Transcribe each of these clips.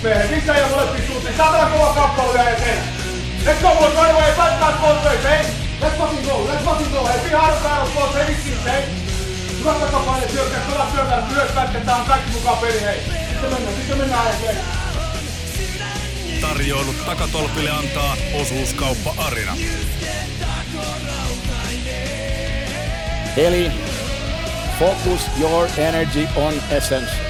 Sisään ja molempiin suuntiin. Saatana kova kappale vielä eteen. Let's go boys right away. That both ways, hey. Let's fucking go. Let's fucking go. Hey, be hard battle boys. Hey, vitsi, hey. Hyvä takapaine syökkää, kova syökkää, myös pätkettä on kaikki mukaan peli, hei. Sitten mennään, sitten mennään eteenpäin. Tarjoilut takatolpille antaa osuuskauppa Arina. Eli focus your energy on essence.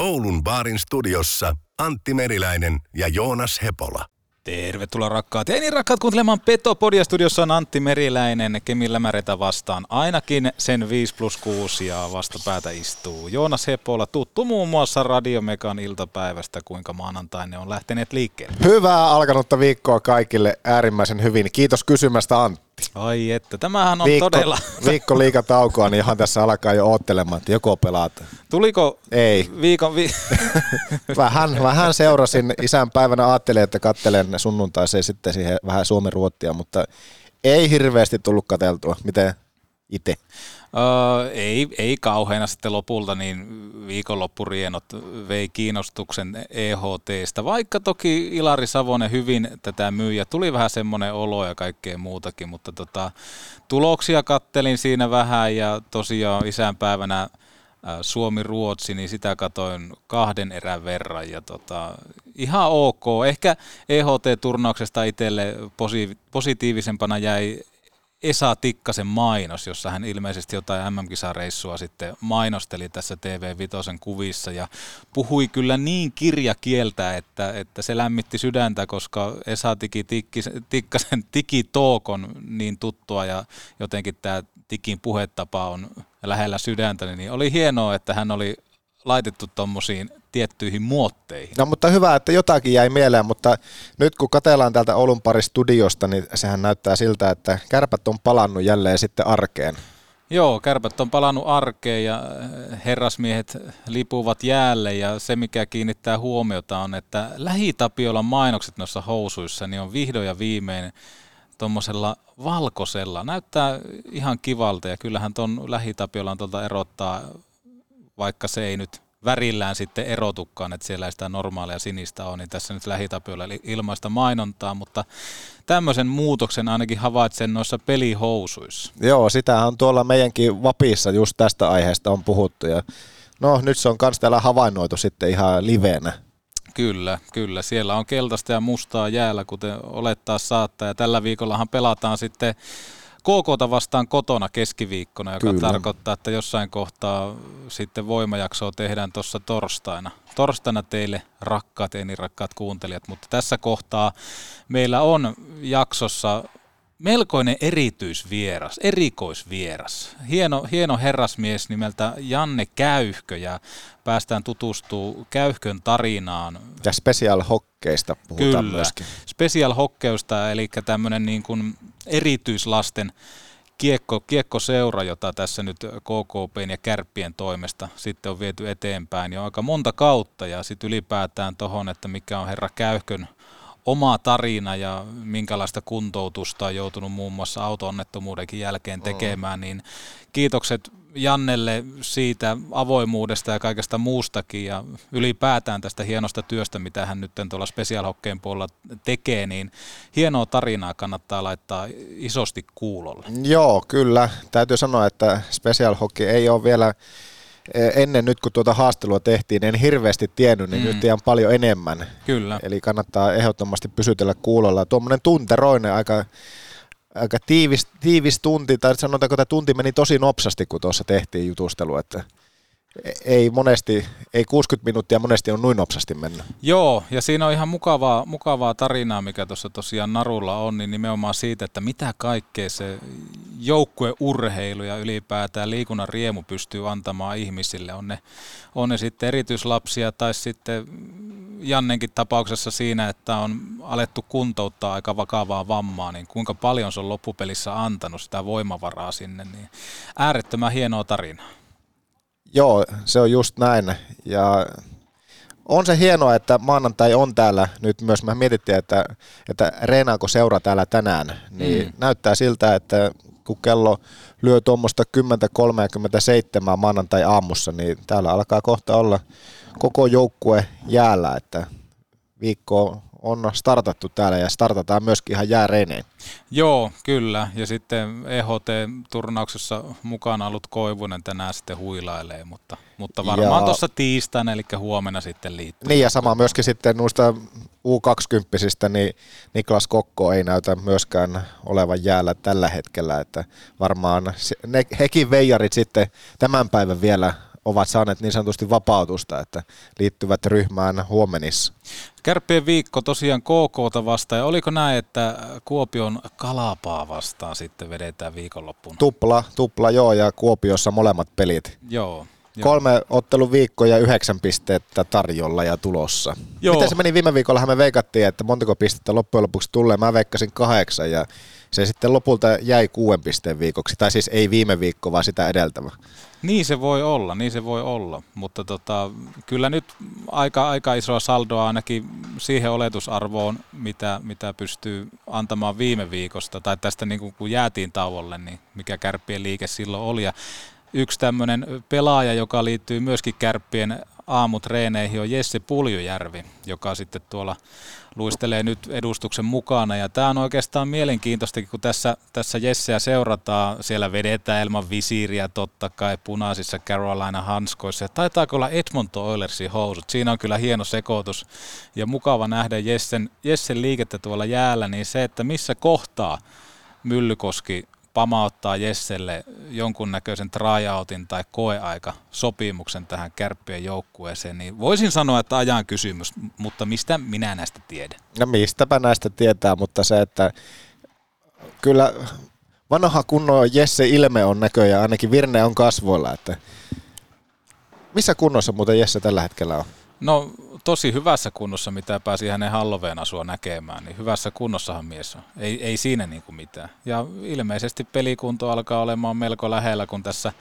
Oulun baarin studiossa Antti Meriläinen ja Joonas Hepola. Tervetuloa rakkaat. Ja niin rakkaat kuuntelemaan Petopodia studiossa on Antti Meriläinen, Kemillä Märetä vastaan. Ainakin sen 5 plus 6 ja vastapäätä istuu Joonas Hepola, tuttu muun muassa Radiomekan iltapäivästä, kuinka maanantaina on lähteneet liikkeelle. Hyvää alkanutta viikkoa kaikille äärimmäisen hyvin. Kiitos kysymästä Antti. Ai että, tämähän on Viikko, todella... viikko liikataukoa, niin ihan tässä alkaa jo oottelemaan, että joko pelaat. Tuliko Ei. viikon... Vi... Vähän, vähän seurasin isän päivänä, ajattelin, että kattelen sunnuntaiseen sitten siihen vähän Suomen ruottia, mutta ei hirveästi tullut kateltua. Miten itse? Öö, ei, ei kauheena sitten lopulta, niin viikonloppurienot vei kiinnostuksen EHTstä, vaikka toki Ilari Savonen hyvin tätä myi ja tuli vähän semmoinen olo ja kaikkea muutakin, mutta tota, tuloksia kattelin siinä vähän ja tosiaan isänpäivänä Suomi-Ruotsi, niin sitä katoin kahden erän verran ja tota, ihan ok. Ehkä EHT-turnauksesta itselle posi- positiivisempana jäi Esa Tikkasen mainos, jossa hän ilmeisesti jotain MM-kisareissua sitten mainosteli tässä TV Vitosen kuvissa ja puhui kyllä niin kirjakieltä, että, että se lämmitti sydäntä, koska Esa tiki Tikkasen tikitookon niin tuttua ja jotenkin tämä Tikin puhetapa on lähellä sydäntä, niin oli hienoa, että hän oli laitettu tuommoisiin tiettyihin muotteihin. No mutta hyvä, että jotakin jäi mieleen, mutta nyt kun katellaan täältä Oulun pari studiosta, niin sehän näyttää siltä, että kärpät on palannut jälleen sitten arkeen. Joo, kärpät on palannut arkeen ja herrasmiehet lipuvat jäälle ja se mikä kiinnittää huomiota on, että lähitapiolan mainokset noissa housuissa niin on vihdoin ja viimein tuommoisella valkoisella. Näyttää ihan kivalta ja kyllähän tuon lähitapiolan tuolta erottaa, vaikka se ei nyt värillään sitten erotukaan, että siellä ei sitä normaalia sinistä ole, niin tässä nyt lähitapiolla ilmaista mainontaa, mutta tämmöisen muutoksen ainakin havaitsen noissa pelihousuissa. Joo, sitähän on tuolla meidänkin vapissa just tästä aiheesta on puhuttu ja no nyt se on kans täällä havainnoitu sitten ihan liveenä. Kyllä, kyllä. Siellä on keltaista ja mustaa jäällä, kuten olettaa saattaa. Ja tällä viikollahan pelataan sitten KK vastaan kotona keskiviikkona, joka Kyllä. tarkoittaa, että jossain kohtaa sitten voimajaksoa tehdään tuossa torstaina. Torstaina teille rakkaat ja niin rakkaat kuuntelijat, mutta tässä kohtaa meillä on jaksossa melkoinen erityisvieras, erikoisvieras. Hieno, hieno herrasmies nimeltä Janne Käyhkö ja päästään tutustuu Käyhkön tarinaan. Ja special hokkeista puhutaan Kyllä, myöskin. special hokkeusta, eli tämmöinen niin kuin erityislasten kiekko, kiekkoseura, jota tässä nyt KKP ja Kärppien toimesta sitten on viety eteenpäin jo aika monta kautta ja sitten ylipäätään tuohon, että mikä on herra Käyhkön oma tarina ja minkälaista kuntoutusta on joutunut muun muassa auto-onnettomuudenkin jälkeen tekemään, niin kiitokset Jannelle siitä avoimuudesta ja kaikesta muustakin ja ylipäätään tästä hienosta työstä, mitä hän nyt tuolla Special Hockeyn puolella tekee, niin hienoa tarinaa kannattaa laittaa isosti kuulolle. Joo, kyllä. Täytyy sanoa, että Special Hockey ei ole vielä ennen nyt kun tuota haastelua tehtiin, en hirveästi tiennyt, niin mm. nyt tiedän paljon enemmän. Kyllä. Eli kannattaa ehdottomasti pysytellä kuulolla. Tuommoinen tunteroinen aika, aika tiivis, tiivis tunti, tai sanotaanko, että tunti meni tosi nopsasti, kun tuossa tehtiin jutustelu, että ei monesti, ei 60 minuuttia monesti on noin nopsasti mennyt. Joo, ja siinä on ihan mukavaa, mukavaa tarinaa, mikä tuossa tosiaan Narulla on, niin nimenomaan siitä, että mitä kaikkea se joukkueurheilu ja ylipäätään liikunnan riemu pystyy antamaan ihmisille. On ne, on ne sitten erityislapsia tai sitten Jannenkin tapauksessa siinä, että on alettu kuntouttaa aika vakavaa vammaa, niin kuinka paljon se on loppupelissä antanut sitä voimavaraa sinne, niin äärettömän hienoa tarinaa. Joo, se on just näin. Ja on se hienoa, että maanantai on täällä nyt myös. Mä mietittiin, että, että reenaako seura täällä tänään. Niin mm. näyttää siltä, että kun kello lyö tuommoista 10.37 maanantai aamussa, niin täällä alkaa kohta olla koko joukkue jäällä, että viikko on startattu täällä ja startataan myöskin ihan jääreineen. Joo, kyllä. Ja sitten EHT-turnauksessa mukana ollut Koivunen tänään sitten huilailee, mutta, mutta varmaan tuossa tiistaina, eli huomenna sitten liittyy. Niin ja sama myöskin sitten noista U20, niin Niklas Kokko ei näytä myöskään olevan jäällä tällä hetkellä, että varmaan ne, hekin veijarit sitten tämän päivän vielä ovat saaneet niin sanotusti vapautusta, että liittyvät ryhmään huomenissa. Kärppien viikko tosiaan KK vastaan, ja oliko näin, että Kuopion Kalapaa vastaan sitten vedetään viikonloppuun? Tupla, tupla joo, ja Kuopiossa molemmat pelit. Joo. Joo. Kolme otteluviikkoa ja yhdeksän pistettä tarjolla ja tulossa. Joo. Miten se meni viime viikolla? Me veikattiin, että montako pistettä loppujen lopuksi tulee. Mä veikkasin kahdeksan ja se sitten lopulta jäi kuuden pisteen viikoksi. Tai siis ei viime viikko, vaan sitä edeltävä. Niin se voi olla, niin se voi olla. Mutta tota, kyllä nyt aika, aika isoa saldoa ainakin siihen oletusarvoon, mitä, mitä pystyy antamaan viime viikosta. Tai tästä niin kuin, kun jäätiin tauolle, niin mikä kärppien liike silloin oli. Ja yksi tämmöinen pelaaja, joka liittyy myöskin kärppien aamutreeneihin, on Jesse Puljujärvi, joka sitten tuolla luistelee nyt edustuksen mukana. Ja tämä on oikeastaan mielenkiintoista, kun tässä, tässä Jesseä seurataan. Siellä vedetään ilman visiiriä totta kai punaisissa Carolina hanskoissa. Ja taitaako olla Edmonton Oilersin housut. Siinä on kyllä hieno sekoitus ja mukava nähdä Jessen, Jessen liikettä tuolla jäällä. Niin se, että missä kohtaa Myllykoski pamauttaa Jesselle jonkunnäköisen tryoutin tai koeaika sopimuksen tähän kärppien joukkueeseen, niin voisin sanoa, että ajan kysymys, mutta mistä minä näistä tiedän? No mistäpä näistä tietää, mutta se, että kyllä vanha kunnon Jesse ilme on näköjään, ainakin Virne on kasvoilla, että missä kunnossa muuten Jesse tällä hetkellä on? No tosi hyvässä kunnossa, mitä pääsi hänen Halloween asua näkemään, niin hyvässä kunnossahan mies on. Ei, ei siinä niin kuin mitään. Ja ilmeisesti pelikunto alkaa olemaan melko lähellä, kun tässä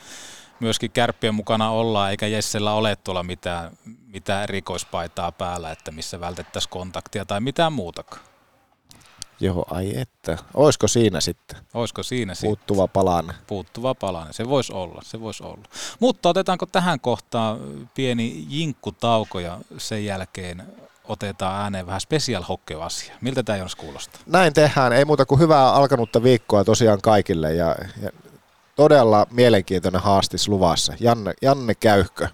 myöskin kärppien mukana ollaan, eikä Jessellä ole tuolla mitään, mitään erikoispaitaa päällä, että missä vältettäisiin kontaktia tai mitään muutakaan. Joo, ai että. Oisko siinä sitten? Oisko siinä Puuttuva sitten? palanen. Puuttuva palanen, se voisi olla, se voisi olla. Mutta otetaanko tähän kohtaan pieni jinkkutauko ja sen jälkeen otetaan ääneen vähän special hockey-asia. Miltä tämä Jonas kuulostaa? Näin tehdään. Ei muuta kuin hyvää alkanutta viikkoa tosiaan kaikille ja, ja todella mielenkiintoinen haastis luvassa. Janne, Janne Käyhkö.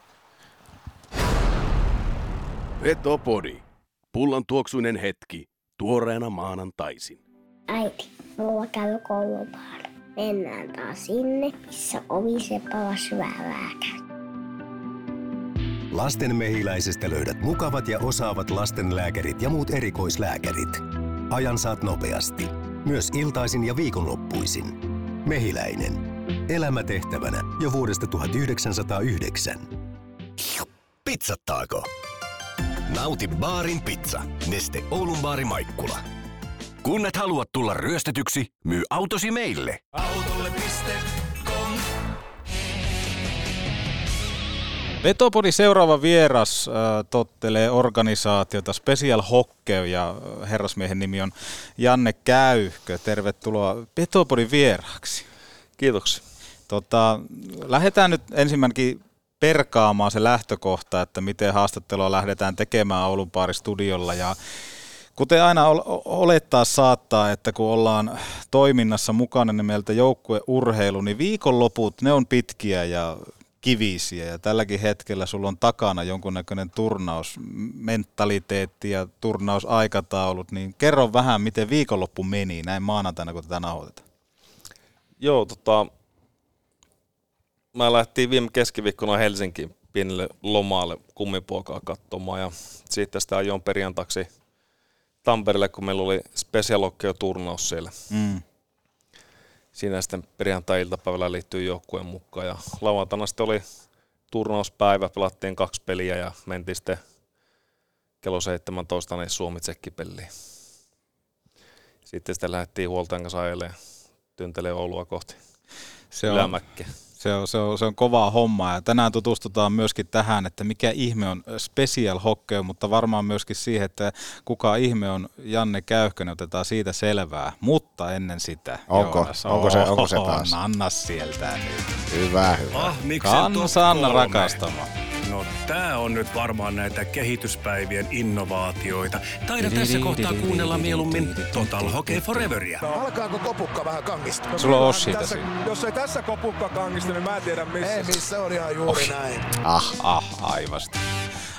Vetopodi. Pullan tuoksuinen hetki tuoreena maanantaisin. Äiti, mulla käy koulupaara. Mennään taas sinne, missä ovisepa on syvä Lasten mehiläisestä löydät mukavat ja osaavat lastenlääkärit ja muut erikoislääkärit. Ajan saat nopeasti. Myös iltaisin ja viikonloppuisin. Mehiläinen. Elämä tehtävänä jo vuodesta 1909. Pizzattaako? Nauti baarin pizza. Neste Oulun baari Maikkula. Kun et halua tulla ryöstetyksi, myy autosi meille. Autolle.com Vetopodi seuraava vieras äh, tottelee organisaatiota Special Hockey ja herrasmiehen nimi on Janne Käyhkö. Tervetuloa Vetopodin vieraaksi. Kiitoksia. Tota, lähdetään nyt ensimmäinenkin perkaamaan se lähtökohta, että miten haastattelua lähdetään tekemään Oulun studiolla. Ja Kuten aina olettaa saattaa, että kun ollaan toiminnassa mukana nimeltä joukkueurheilu, niin viikonloput ne on pitkiä ja kivisiä. Ja tälläkin hetkellä sulla on takana jonkunnäköinen turnausmentaliteetti ja turnausaikataulut, niin kerro vähän, miten viikonloppu meni näin maanantaina, kun tätä nauhoitetaan. Joo, tota, mä lähtiin viime keskiviikkona Helsinkiin pienelle lomaalle kummipuokaa katsomaan ja sitten sitä ajoin perjantaksi Tampereelle, kun meillä oli Special turnaus siellä. Mm. Siinä sitten perjantai-iltapäivällä liittyy joukkueen mukaan ja lauantaina sitten oli turnauspäivä, pelattiin kaksi peliä ja mentiin sitten kello 17 niin suomi peliin. Sitten sitten lähdettiin huoltajan kanssa ajelemaan, tyntelee Oulua kohti. Se on, se on, se, on, se on kovaa hommaa ja tänään tutustutaan myöskin tähän, että mikä ihme on special hockey, mutta varmaan myöskin siihen, että kuka ihme on Janne Käyhkönen, otetaan siitä selvää. Mutta ennen sitä, onko, Joonas, onko, se, onko se taas? Anna sieltä nyt. Hyvä, hyvä. Ah, Kansan rakastama. No tää on nyt varmaan näitä kehityspäivien innovaatioita. Taida tässä kohtaa kuunnella mieluummin Total Hockey Foreveria. Alkaako kopukka vähän kangista? Sulla on Ossi tässä, Jos ei tässä kopukka kangista, niin mä en tiedä missä. Ei missä on ihan juuri oh. näin. Ah, ah, aivasti.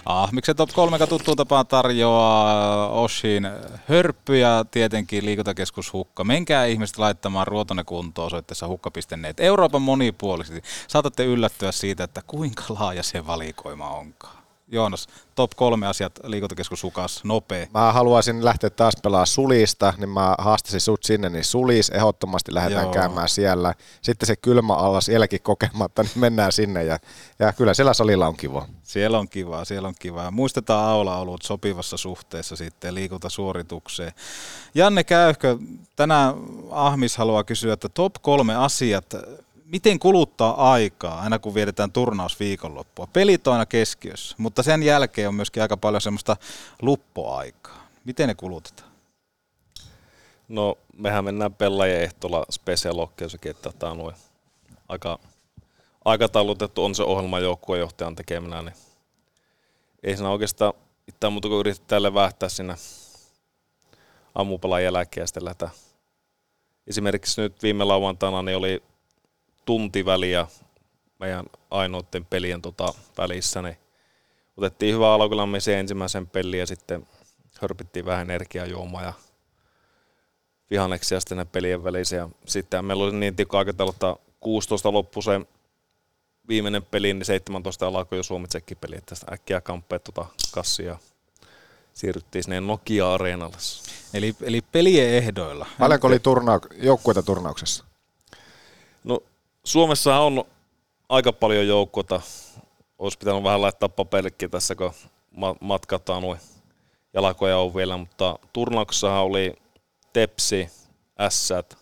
Ah, miksi Top 3 tuttuun tapaan tarjoaa Oshin hörppy ja tietenkin liikuntakeskus Hukka. Menkää ihmiset laittamaan ruotonne kuntoon osoitteessa hukka.net. Euroopan monipuolisesti. Saatatte yllättyä siitä, että kuinka laaja se valikoima onkaan. Joonas, top kolme asiat liikuntakeskus Sukas, nopea. Mä haluaisin lähteä taas pelaamaan sulista, niin mä haastasin sut sinne, niin sulis ehdottomasti lähdetään Joo. käymään siellä. Sitten se kylmä alla sielläkin kokematta, niin mennään sinne ja, ja kyllä siellä salilla on kiva. Siellä on kiva, siellä on kiva. Ja muistetaan aula-olut sopivassa suhteessa sitten liikuntasuoritukseen. Janne Käyhkö, tänään Ahmis haluaa kysyä, että top kolme asiat, miten kuluttaa aikaa aina kun vietetään turnausviikonloppua? Pelit on aina keskiössä, mutta sen jälkeen on myöskin aika paljon semmoista luppoaikaa. Miten ne kulutetaan? No, mehän mennään pelaajien ehtolla special lokkeussakin, että tämä on aika aikataulutettu on se ohjelma joukkuejohtajan tekemänä, niin ei siinä oikeastaan mitään muuta kuin yritetään levähtää sinne aamupalan jälkeen ja sitten lähdetään. Esimerkiksi nyt viime lauantaina niin oli tunti väliä meidän ainoiden pelien tota välissä, niin otettiin hyvä alkulämmisen ensimmäisen pelin ja sitten hörpittiin vähän energiajuomaa ja vihanneksia sitten ne pelien välissä. Ja sitten meillä oli niin tiukka aikataulu, että 16 loppu se viimeinen peli, niin 17 alkoi jo suomi peli, että äkkiä kamppeet tota kassia siirryttiin sinne Nokia-areenalle. Eli, eli pelien ehdoilla. Paljonko oli turna- joukkueita turnauksessa? Suomessa on aika paljon joukkoita. Olisi pitänyt vähän laittaa paperikki tässä, kun matkataan noin jalkoja on vielä, mutta turnauksessa oli Tepsi, Ässät,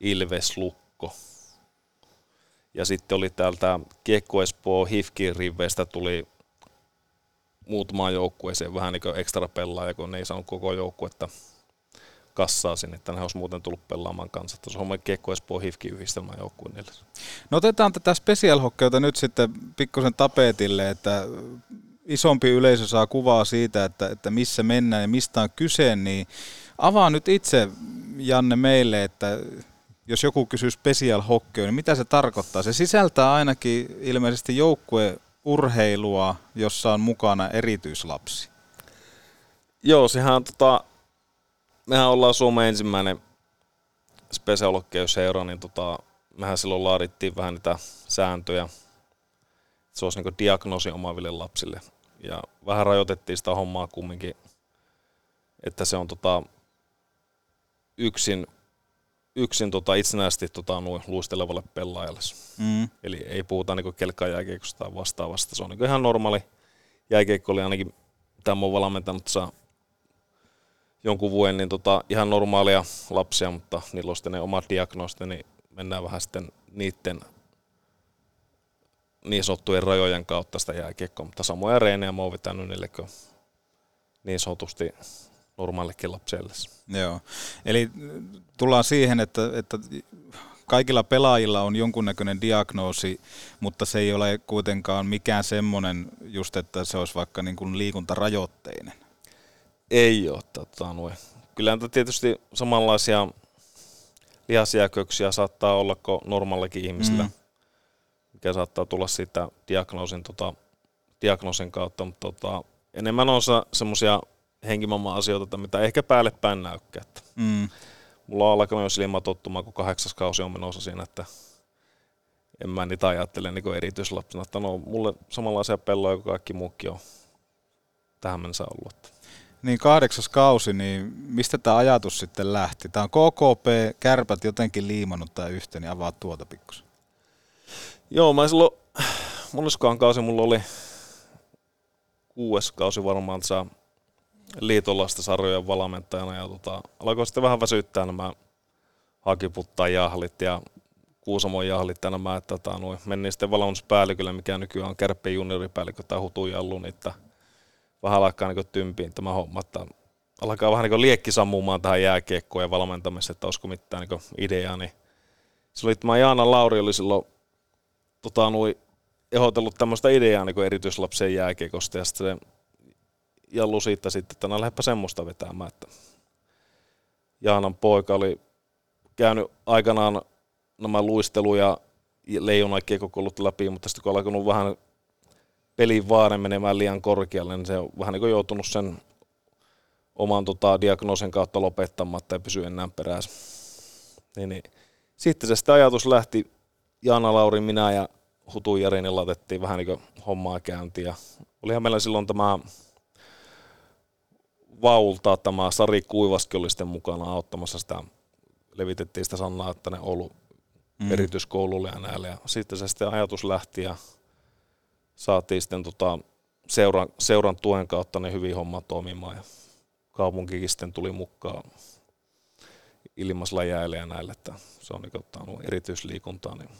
Ilves, Lukko. Ja sitten oli täältä Kiekko Espoo, Hifkin riveistä tuli muutamaan joukkueeseen vähän niin kuin ekstra pelaaja, kun ne ei saanut koko joukkuetta kassaa sinne, että ne olisi muuten tullut pelaamaan kanssa. Tuossa on Kiekko Espoo Hifki yhdistelmä joukkueen. No otetaan tätä special nyt sitten pikkusen tapetille, että isompi yleisö saa kuvaa siitä, että, että missä mennään ja mistä on kyse, niin avaa nyt itse Janne meille, että jos joku kysyy special hockey, niin mitä se tarkoittaa? Se sisältää ainakin ilmeisesti joukkueurheilua, jossa on mukana erityislapsi. Joo, sehän on tota, mehän ollaan Suomen ensimmäinen special seura, niin tota, mehän silloin laadittiin vähän niitä sääntöjä. Se olisi niin diagnoosi omaville lapsille. Ja vähän rajoitettiin sitä hommaa kumminkin, että se on tota, yksin, yksin tota, itsenäisesti tota, luistelevalle pelaajalle. Mm. Eli ei puhuta niin kelkkajääkeikosta tai vastaavasta. Se on niin ihan normaali jääkeikko, oli ainakin tämä on valmentanut jonkun vuoden niin tota, ihan normaalia lapsia, mutta niillä on sitten ne omat diagnoosti, niin mennään vähän sitten niiden niin sanottujen rajojen kautta sitä jääkiekkoa, mutta samoja reenejä mä oon vetänyt niille niin sanotusti normaalillekin lapsille. Joo, eli tullaan siihen, että, että kaikilla pelaajilla on jonkunnäköinen diagnoosi, mutta se ei ole kuitenkaan mikään semmoinen just, että se olisi vaikka niin kuin liikuntarajoitteinen. Ei ole. Tota, noin. Kyllä tietysti samanlaisia lihasjääköksiä saattaa olla kuin normaalikin ihmisillä. Mm. mikä saattaa tulla siitä diagnoosin, tota, diagnoosin kautta, mutta tota, enemmän on semmoisia henkimamman asioita, mitä ehkä päälle päin näykkää. Mm. Mulla on alkanut jo silmä tottumaan, kun kahdeksas kausi on menossa siinä, että en mä niitä ajattele niin erityislapsena, että no mulle samanlaisia pelloja kuin kaikki muukin on tähän mennessä ollut. Niin kahdeksas kausi, niin mistä tämä ajatus sitten lähti? Tämä on KKP, kärpät jotenkin liimannut tämä yhteen, niin avaa tuota pikkusen. Joo, mä silloin, moneskohan kausi mulla oli kuudes kausi varmaan saa liitollasta sarjojen valmentajana ja tota, alkoi sitten vähän väsyttää nämä hakiputtaa jahlit ja Kuusamon jahlit tänä mä, että tota, noin, mennin sitten valmennuspäällikölle, mikä nykyään on Kärppien junioripäällikö tai Hutu Jallu, niin että vähän alkaa niin tympiin tämä homma, että alkaa vähän niin liekki sammumaan tähän jääkiekkoon ja valmentamiseen, että olisiko mitään niin ideaa, niin oli tämä Jaana Lauri oli silloin tota, noin, ehdotellut tämmöistä ideaa niin erityislapsen jääkiekosta ja sitten se Jallu siitä sitten, että no lähdepä semmoista vetämään, että Jaanan poika oli käynyt aikanaan nämä luistelu- ja leijonakiekokoulut läpi, mutta sitten kun alkanut vähän pelin vaare menemään liian korkealle, niin se on vähän niin kuin joutunut sen oman tota, diagnoosin kautta lopettamaan tai pysyä enää perässä. Niin, niin. Sitten se sitten ajatus lähti, Jaana Lauri, minä ja Hutu Jari, niin laitettiin vähän niin kuin hommaa käyntiin. Ja olihan meillä silloin tämä Vaulta, tämä Sari Kuivaski oli sitten mukana auttamassa sitä, levitettiin sitä sanaa, että ne ollut mm. erityiskoululle ja näille. Ja sitten se sitten ajatus lähti ja saatiin sitten tota seuran, seuran tuen kautta ne hyvin homma toimimaan ja kaupunkikin sitten tuli mukaan ilmaslajeille ja näille, että se on niin ottanut erityisliikuntaa, niin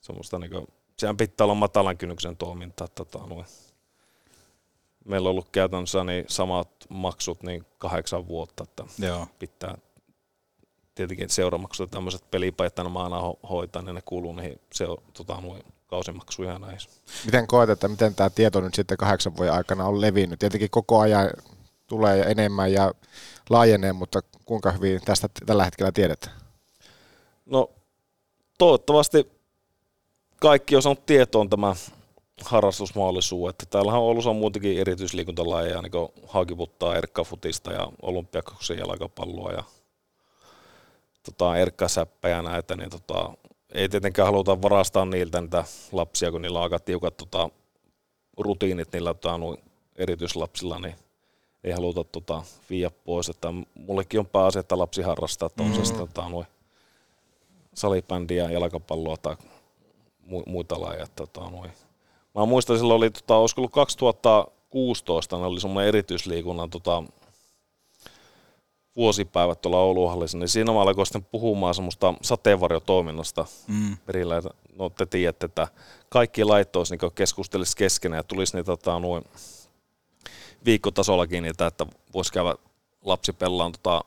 semmoista niin kuin, sehän pitää olla matalan kynnyksen toimintaa. Tota, noin. Meillä on ollut käytännössä niin samat maksut niin kahdeksan vuotta, että Joo. pitää tietenkin seuramaksut ja tämmöiset pelipajat aina hoitaa, niin ne kuuluu niihin se, tota, noin kausimaksuja näissä. Miten koet, että miten tämä tieto nyt sitten kahdeksan vuoden aikana on levinnyt? Tietenkin koko ajan tulee enemmän ja laajenee, mutta kuinka hyvin tästä tällä hetkellä tiedetään? No toivottavasti kaikki on saanut tietoon tämä harrastusmahdollisuus, että täällähän on ollut muutenkin erityisliikuntalajeja, niin kuin haakiputtaa, erkkafutista ja olympiakoksen jalkapalloa ja tota, erkkasäppä ja näitä, niin tota, ei tietenkään haluta varastaa niiltä niitä lapsia, kun niillä on aika tiukat tota, rutiinit niillä tota, erityislapsilla, niin ei haluta tota, viiä pois. Että mullekin on pääasia, että lapsi harrastaa, mm. se sitten tota, noin salibändiä, jalkapalloa tai mu- muita lajeja. Tota, noin. Mä muistan, silloin oli, tota, olisiko ollut 2016, ne oli semmoinen erityisliikunnan tota, vuosipäivät tuolla Ouluhallissa, niin siinä mä alkoin sitten puhumaan semmoista sateenvarjotoiminnasta mm. perillä. No te tiedätte, että kaikki laittois niin keskustelisi keskenään ja tulisi niitä tota, noin viikkotasollakin niitä, että voisi käydä lapsi pellaan tota,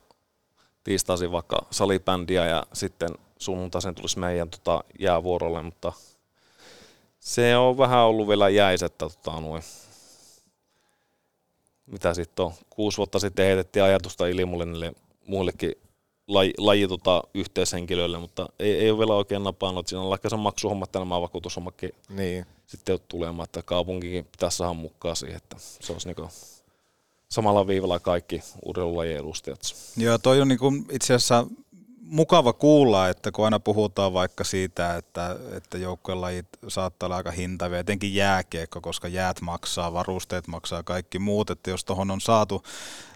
tiistaisin vaikka salibändiä ja sitten sunnuntaisin tulisi meidän tota, jäävuorolle, mutta se on vähän ollut vielä jäisettä tota, noin mitä sitten on, kuusi vuotta sitten heitettiin ajatusta ilmulle niille muillekin laji, laji tota, yhteishenkilöille, mutta ei, ei ole vielä oikein napannut. Siinä on vaikka se maksuhommat, nämä vakuutushommatkin niin. sitten jo tulemaan, että kaupunkikin pitäisi saada mukaan siihen, että se olisi niin samalla viivalla kaikki urheilulajien edustajat. Joo, toi on niin itse asiassa mukava kuulla, että kun aina puhutaan vaikka siitä, että, että lajit saattaa olla aika hintavia, etenkin jääkiekko, koska jäät maksaa, varusteet maksaa, kaikki muut, että jos tuohon on saatu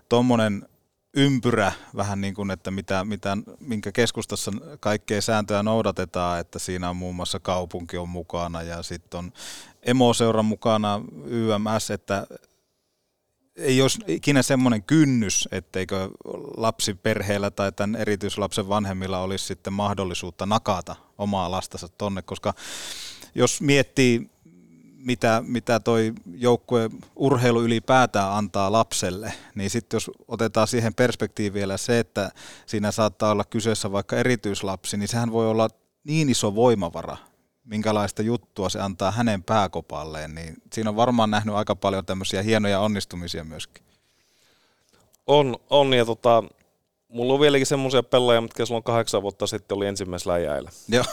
tuommoinen ympyrä vähän niin kuin, että mitä, mitä, minkä keskustassa kaikkea sääntöjä noudatetaan, että siinä on muun muassa kaupunki on mukana ja sitten on emoseura mukana, YMS, että ei olisi ikinä semmoinen kynnys, etteikö lapsiperheellä tai tämän erityislapsen vanhemmilla olisi sitten mahdollisuutta nakata omaa lastansa tonne, koska jos miettii, mitä, mitä toi joukkue urheilu ylipäätään antaa lapselle, niin sitten jos otetaan siihen perspektiiviin vielä se, että siinä saattaa olla kyseessä vaikka erityislapsi, niin sehän voi olla niin iso voimavara minkälaista juttua se antaa hänen pääkopalleen, niin siinä on varmaan nähnyt aika paljon tämmöisiä hienoja onnistumisia myöskin. On, on ja tota, mulla on vieläkin semmoisia pelaajia, mitkä silloin kahdeksan vuotta sitten oli ensimmäisellä jäillä. Joo.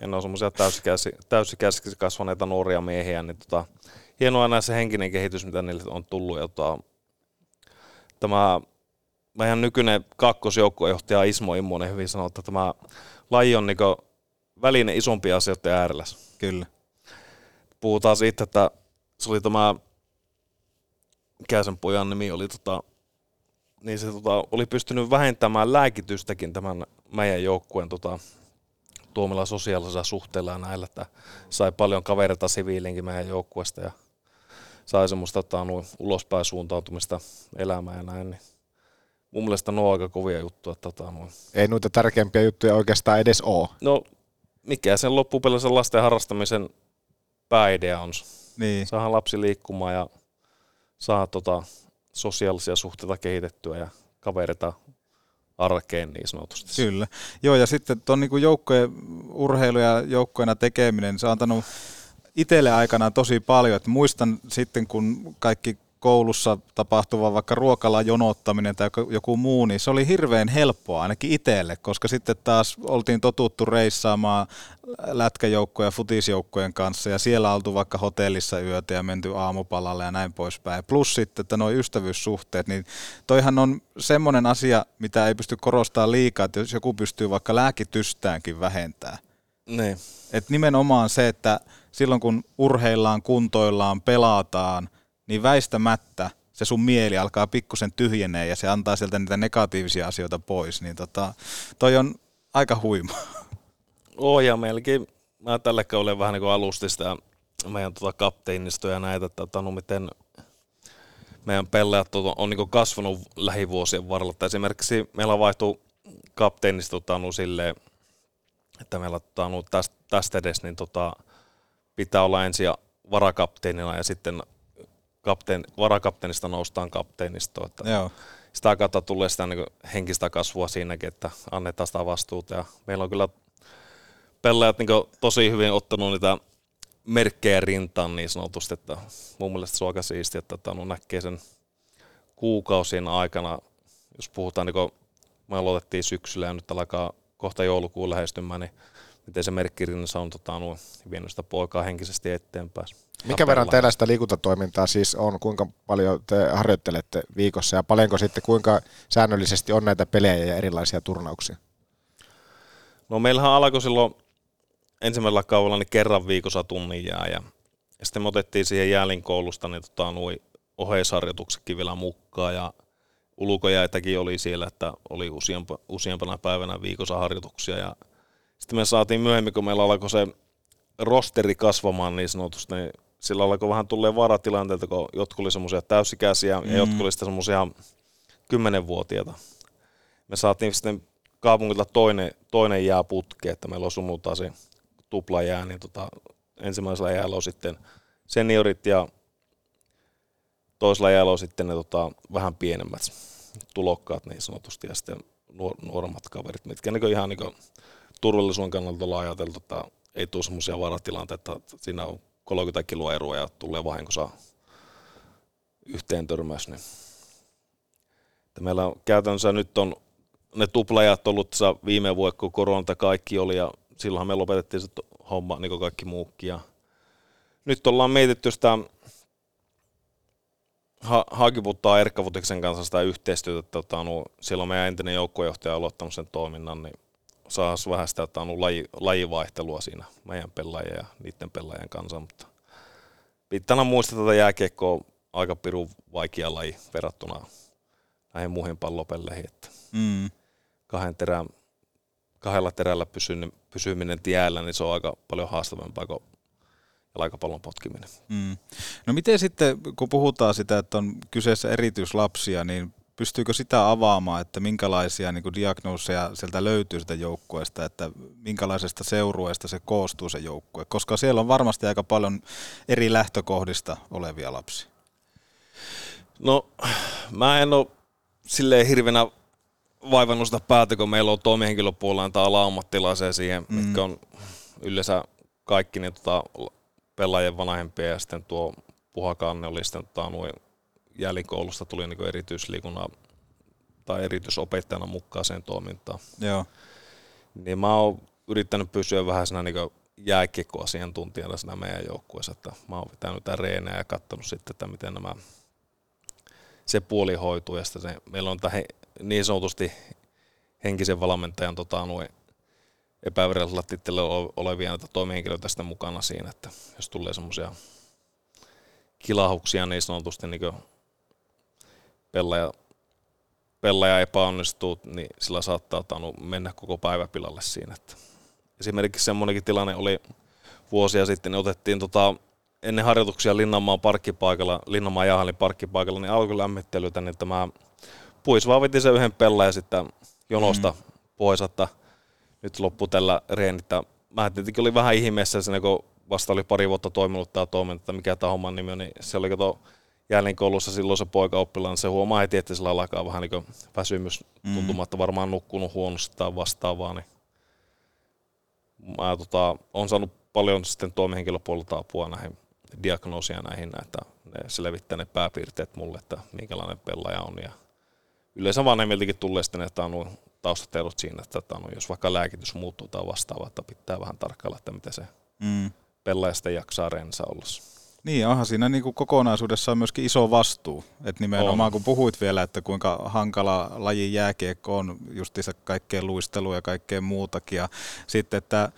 Ja ne on semmoisia täysikäsi, täysikäisiksi kasvaneita nuoria miehiä, niin tota, hienoa nähdä se henkinen kehitys, mitä niille on tullut. Ja tota, tämä meidän nykyinen kakkosjoukkuejohtaja Ismo Immonen hyvin sanoi, että tämä laji on niin väline isompi asioiden äärellä. Kyllä. Puhutaan siitä, että se oli tämä, mikä sen pojan nimi oli, tota, niin se tota, oli pystynyt vähentämään lääkitystäkin tämän meidän joukkueen tota, tuomilla sosiaalisilla suhteilla ja näillä, että sai paljon kavereita siviilinkin meidän joukkueesta ja sai semmoista tota, ulospäin suuntautumista elämään ja näin. Niin mun mielestä ne on aika kovia juttuja. Tota, noin. Ei noita tärkeimpiä juttuja oikeastaan edes ole. No, mikä sen loppupelissä lasten harrastamisen pääidea on? Niin. Saadaan lapsi liikkumaan ja saa tota, sosiaalisia suhteita kehitettyä ja kavereita arkeen niin sanotusti. Kyllä. Joo, ja sitten tuon niin joukkojen urheilu ja joukkoina tekeminen, se on antanut itselle aikanaan tosi paljon. että muistan sitten, kun kaikki koulussa tapahtuva vaikka ruokala jonottaminen tai joku muu, niin se oli hirveän helppoa ainakin itselle, koska sitten taas oltiin totuttu reissaamaan lätkäjoukkojen ja futisjoukkojen kanssa ja siellä oltu vaikka hotellissa yötä ja menty aamupalalle ja näin poispäin. Plus sitten, että nuo ystävyyssuhteet, niin toihan on semmoinen asia, mitä ei pysty korostamaan liikaa, että jos joku pystyy vaikka lääkitystäänkin vähentämään. Niin. Et nimenomaan se, että silloin kun urheillaan, kuntoillaan, pelataan – niin väistämättä se sun mieli alkaa pikkusen tyhjenee ja se antaa sieltä niitä negatiivisia asioita pois, niin tota, toi on aika huima. Oo ja melkein, mä tällä kaudella vähän niin kuin alusti sitä meidän tota kapteinistoja ja näitä, että tota, no miten meidän pelaajat on, on niin kasvanut lähivuosien varrella. Tai esimerkiksi meillä vaihtuu kapteenisto tota, no, silleen, että meillä tota, no, tästä, tästä edes niin tota, pitää olla ensin varakapteenina ja sitten kapteen, varakapteenista noustaan kapteenistoon. Että Joo. Sitä kautta tulee sitä niin henkistä kasvua siinäkin, että annetaan sitä vastuuta. Ja meillä on kyllä pelaajat niin tosi hyvin ottanut niitä merkkejä rintaan niin sanotusti, että mun mielestä se on aika siistiä, että no, näkee sen kuukausien aikana, jos puhutaan, niin kuin me aloitettiin syksyllä ja nyt alkaa kohta joulukuun lähestymään, niin miten se merkkirinnassa on tota, no, vienyt sitä poikaa henkisesti eteenpäin. Mikä verran teillä sitä liikuntatoimintaa siis on, kuinka paljon te harjoittelette viikossa ja paljonko sitten kuinka säännöllisesti on näitä pelejä ja erilaisia turnauksia? No meillähän alkoi silloin ensimmäisellä kaudella niin kerran viikossa tunnin jää ja, ja sitten me otettiin siihen jäälin koulusta niin tota, nui oheisharjoituksetkin vielä mukaan ja ulkojäitäkin oli siellä, että oli useampa, useampana päivänä viikossa harjoituksia ja sitten me saatiin myöhemmin, kun meillä alkoi se rosteri kasvamaan niin sanotusti, niin sillä alkoi vähän tulee vaaratilanteita, kun jotkut oli semmoisia täysikäisiä mm. ja jotkut oli sitten semmoisia kymmenenvuotiaita. Me saatiin sitten kaupungilta toinen, toinen jää putki, että meillä on se tupla jää, niin tota, ensimmäisellä jäällä on sitten seniorit ja toisella jäällä on sitten ne tota, vähän pienemmät tulokkaat niin sanotusti ja sitten nuor- nuoremmat kaverit, mitkä niin ihan niin turvallisuuden kannalta ollaan ajateltu, että ei tule semmoisia varatilanteita, että siinä on 30 kiloa eroa ja tulee vahingossa yhteen törmäys. Niin. Että meillä on, käytännössä nyt on ne tuplajat ollut viime vuonna, kun koronata kaikki oli ja silloinhan me lopetettiin se homma niin kuin kaikki muukin. Ja nyt ollaan mietitty sitä ha- Haakiputtaa Erkka kanssa sitä yhteistyötä, että tota, no, silloin meidän entinen joukkojohtaja aloittanut sen toiminnan, niin saas vähän sitä, että on laji, lajivaihtelua siinä meidän pelaajien ja niiden pelaajien kanssa, mutta pitää muistaa, että jääkiekko on aika pirun vaikea laji verrattuna näihin muihin pallopelleihin, että mm. kahden terän, kahdella terällä pysyminen, pysyminen tiellä, niin se on aika paljon haastavampaa kuin jalkapallon potkiminen. Mm. No miten sitten, kun puhutaan sitä, että on kyseessä erityislapsia, niin pystyykö sitä avaamaan, että minkälaisia niin kuin diagnooseja sieltä löytyy sitä joukkueesta, että minkälaisesta seurueesta se koostuu se joukkue, koska siellä on varmasti aika paljon eri lähtökohdista olevia lapsia. No, mä en ole silleen hirveänä vaivannut sitä päätä, kun meillä on toimihenkilöpuolella tai ala-ammattilaisia siihen, mm. mitkä on yleensä kaikki niin tota, pelaajien vanhempia ja sitten tuo Puhakanne oli sitten tota, noin jäljikoulusta tuli niin erityisliikunnan tota, erityisopettajana mukaan sen toimintaan. Joo. Niin mä oon yrittänyt pysyä vähän siinä niin jääkiekkoasiantuntijana siinä meidän joukkueessa, että mä oon pitänyt reenejä ja katsonut sitten, että miten nämä se puoli hoituu ja sitten se, meillä on tämä niin sanotusti henkisen valmentajan tota, noin epävirallisella tittelillä olevia näitä toimihenkilöitä sitten mukana siinä, että jos tulee semmoisia kilahuksia niin sanotusti niin pelaaja, pelaaja epäonnistuu, niin sillä saattaa tanu mennä koko päivä pilalle siinä. Että esimerkiksi semmoinenkin tilanne oli vuosia sitten, niin otettiin tota, ennen harjoituksia Linnanmaan parkkipaikalla, Linnanmaan Jahallin parkkipaikalla, niin alkulämmittelytä, niin tämä puis vaan veti sen yhden pelaajan sitten jonosta mm. pois, että nyt loppu tällä reenittä. Mä tietenkin oli vähän ihmeessä siinä, kun vasta oli pari vuotta toiminut tämä toiminta, että mikä tämä homman nimi on, niin se oli kato jälleen koulussa silloin se poika oppilaan, se huomaa heti, että sillä alkaa vähän niin väsymys mm. tuntumatta, varmaan nukkunut huonosti tai vastaavaa, niin mä tota, on saanut paljon sitten toimihenkilöpuolelta apua näihin diagnoosia näihin, että ne selvittää ne pääpiirteet mulle, että minkälainen pelaaja on. Ja yleensä vanhemmiltakin tulee sitten, että on taustatiedot siinä, että on, jos vaikka lääkitys muuttuu tai vastaava, että pitää vähän tarkkailla, että miten se mm. pelaaja sitten jaksaa rensa olla. Niin, onhan siinä niin kuin kokonaisuudessa on myöskin iso vastuu. Et nimenomaan on. kun puhuit vielä, että kuinka hankala laji jääkiekko on justiinsa kaikkeen luistelua ja kaikkeen muutakin. Ja sitten, että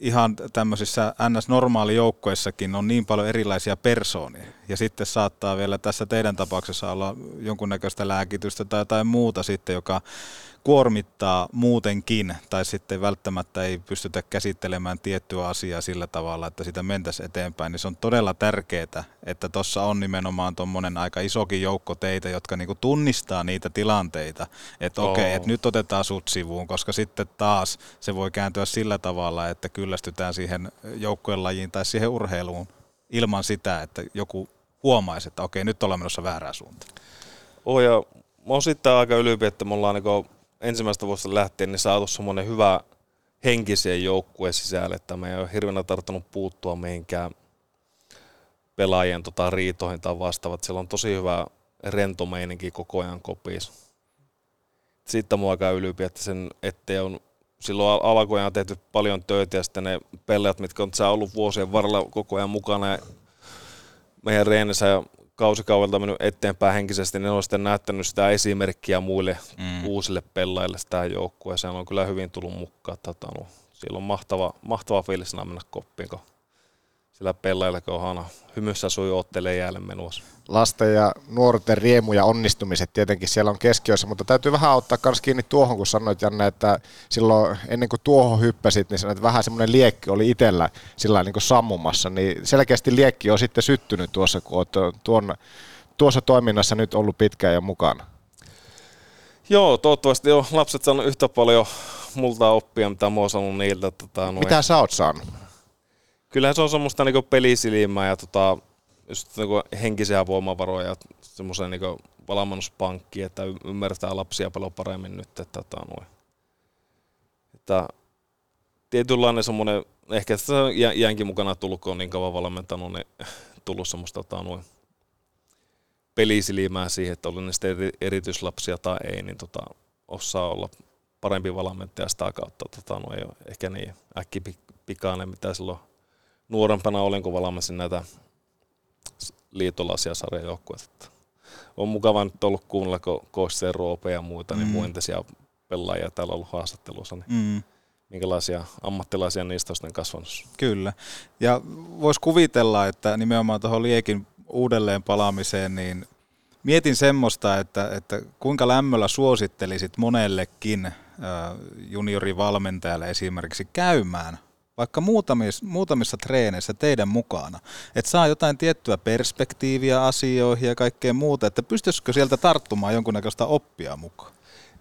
ihan tämmöisissä NS-normaalijoukkoissakin on niin paljon erilaisia persoonia. Ja sitten saattaa vielä tässä teidän tapauksessa olla jonkunnäköistä lääkitystä tai jotain muuta sitten, joka kuormittaa muutenkin, tai sitten välttämättä ei pystytä käsittelemään tiettyä asiaa sillä tavalla, että sitä mentäisiin eteenpäin, niin se on todella tärkeää, että tuossa on nimenomaan tuommoinen aika isokin joukko teitä, jotka niinku tunnistaa niitä tilanteita, että okei, okay, että nyt otetaan sut sivuun, koska sitten taas se voi kääntyä sillä tavalla, että kyllästytään siihen joukkojen lajiin tai siihen urheiluun ilman sitä, että joku huomaisi, että okei, nyt ollaan menossa väärää suuntaan. Oh, ja mä oon sitten aika ylpeä, että me ollaan niinku ensimmäistä vuosta lähtien niin saatu semmoinen hyvä henkiseen joukkueen sisälle, että me ei ole hirveänä tarttunut puuttua mihinkään pelaajien tota, riitoihin tai vastaavat. Siellä on tosi hyvä rento meininki koko ajan kopis. Sitten mua aika ylympi, että sen ettei on silloin alkuajan tehty paljon töitä ja sitten ne pelaajat, mitkä on ollut vuosien varrella koko ajan mukana meidän reenissä ja kausikaudelta mennyt eteenpäin henkisesti, niin on sitten näyttänyt sitä esimerkkiä muille mm. uusille pelaajille sitä joukkueeseen. Se on kyllä hyvin tullut mukaan. Tota, no, siellä on mahtava, mahtava fiilis mennä koppiin, kun sillä pelaajilla, kun on hymyssä sujuu ottelee jäälle menuassa lasten ja nuorten riemu ja onnistumiset tietenkin siellä on keskiössä, mutta täytyy vähän ottaa myös kiinni tuohon, kun sanoit Janne, että silloin ennen kuin tuohon hyppäsit, niin sanoit, että vähän semmoinen liekki oli itsellä sillä niin kuin sammumassa, niin selkeästi liekki on sitten syttynyt tuossa, kun olet tuon, tuossa toiminnassa nyt ollut pitkään jo mukana. Joo, toivottavasti jo lapset saanut yhtä paljon multa oppia, mitä mä oon saanut niiltä. Tota, Mitä sä oot saanut? Kyllähän se on semmoista niinku pelisilmää ja tota, just niinku henkisiä voimavaroja ja semmoisen niinku valmennuspankki, että ymmärtää lapsia paljon paremmin nyt. Että, tota noin. että tietynlainen semmoinen, ehkä se jäänkin mukana tullut, kun on niin kauan valmentanut, niin tullut semmoista tota, noin, pelisilmää siihen, että oli ne sitten erityislapsia tai ei, niin tota, osaa olla parempi valmentaja sitä kautta. Tota, no ei ole ehkä niin äkkipikainen, mitä silloin nuorempana olin, kun valmensin näitä liitolaisia sarjajoukkueita. On mukava nyt ollut kuunnella, kun Koisseen Roope ja muita, niin mm. niin muintisia pelaajia täällä ollut haastattelussa, niin mm. minkälaisia ammattilaisia niistä on kasvanut. Kyllä. Ja voisi kuvitella, että nimenomaan tuohon Liekin uudelleen palaamiseen, niin mietin semmoista, että, että kuinka lämmöllä suosittelisit monellekin juniorivalmentajalle esimerkiksi käymään vaikka muutamissa, muutamissa treeneissä teidän mukana, että saa jotain tiettyä perspektiiviä asioihin ja kaikkea muuta, että pystyisikö sieltä tarttumaan jonkunnäköistä oppia mukaan?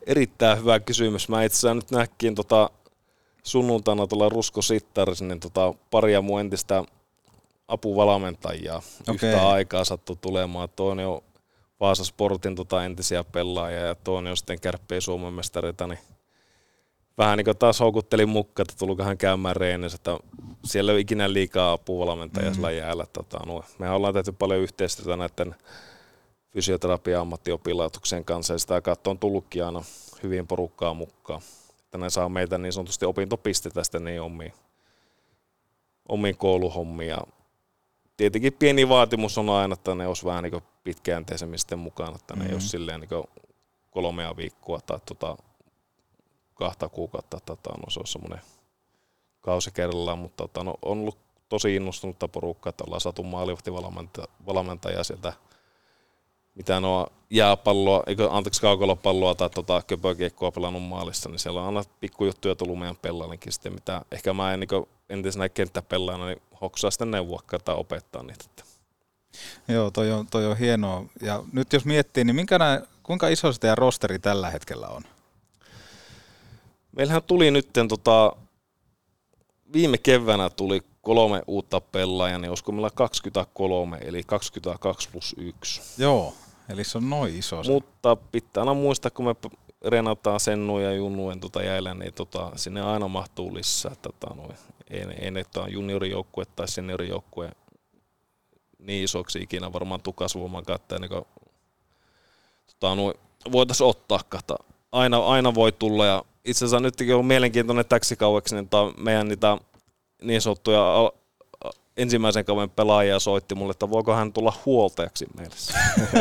Erittäin hyvä kysymys. Mä itse asiassa nyt näkkiin tota sunnuntaina tuolla Rusko Sittaris, niin tota paria mun entistä apuvalmentajaa okay. yhtä aikaa sattu tulemaan. Toinen on Vaasa Sportin tota entisiä pelaajia ja toinen on sitten Kärppien Suomen mestarita, niin vähän niin kuin taas houkuttelin mukaan, että tulikohan käymään reenissä, että siellä ei ole ikinä liikaa apuvalmentajia mm-hmm. sillä jäällä. Tota, no, me ollaan tehty paljon yhteistyötä näiden fysioterapia-ammattioppilaitoksen kanssa ja sitä kautta on tullutkin aina hyvin porukkaa mukaan. Että ne saa meitä niin sanotusti opintopisteitä sitten niin omiin, omiin kouluhommiin. Ja tietenkin pieni vaatimus on aina, että ne olisi vähän niin pitkäjänteisemmin sitten mukaan, että ne mm-hmm. ei ole silleen niin kolmea viikkoa tai tota, kahta kuukautta, tota, no se on semmoinen kausi kerrallaan, mutta tota, no, on ollut tosi innostunutta porukkaa, että ollaan saatu maalivahtivalmentaja sieltä mitä nuo jääpalloa, eikö, anteeksi kaukolopalloa tai tota, köpökiekkoa pelannut maalissa, niin siellä on aina pikkujuttuja tullut meidän pellallekin sitten, mitä ehkä mä en niin entisenä kenttäpellaajana niin hoksaa sitten neuvoa tai opettaa niitä. Joo, toi on, toi on hienoa. Ja nyt jos miettii, niin minkä nää, kuinka iso se rosteri tällä hetkellä on? Meillähän tuli nyt tota, viime keväänä tuli kolme uutta pelaajaa, niin olisiko meillä 23, eli 22 plus 1. Joo, eli se on noin iso. Se. Mutta pitää aina muistaa, kun me renataan Sennu ja Junnuen tota jäillä, niin tota, sinne aina mahtuu lisää. Tota, noin. Ei, ei ne tota, juniorijoukkue tai seniorijoukkue niin isoksi ikinä varmaan tukasvoiman kattaa, niin kuin, tota, noin, voitaisiin ottaa. Kata. Aina, aina voi tulla ja itse asiassa nytkin on mielenkiintoinen täksi kaueksi, niin tota, meidän niitä niin sanottuja ensimmäisen kauden pelaajia soitti mulle, että voiko hän tulla huoltajaksi meille.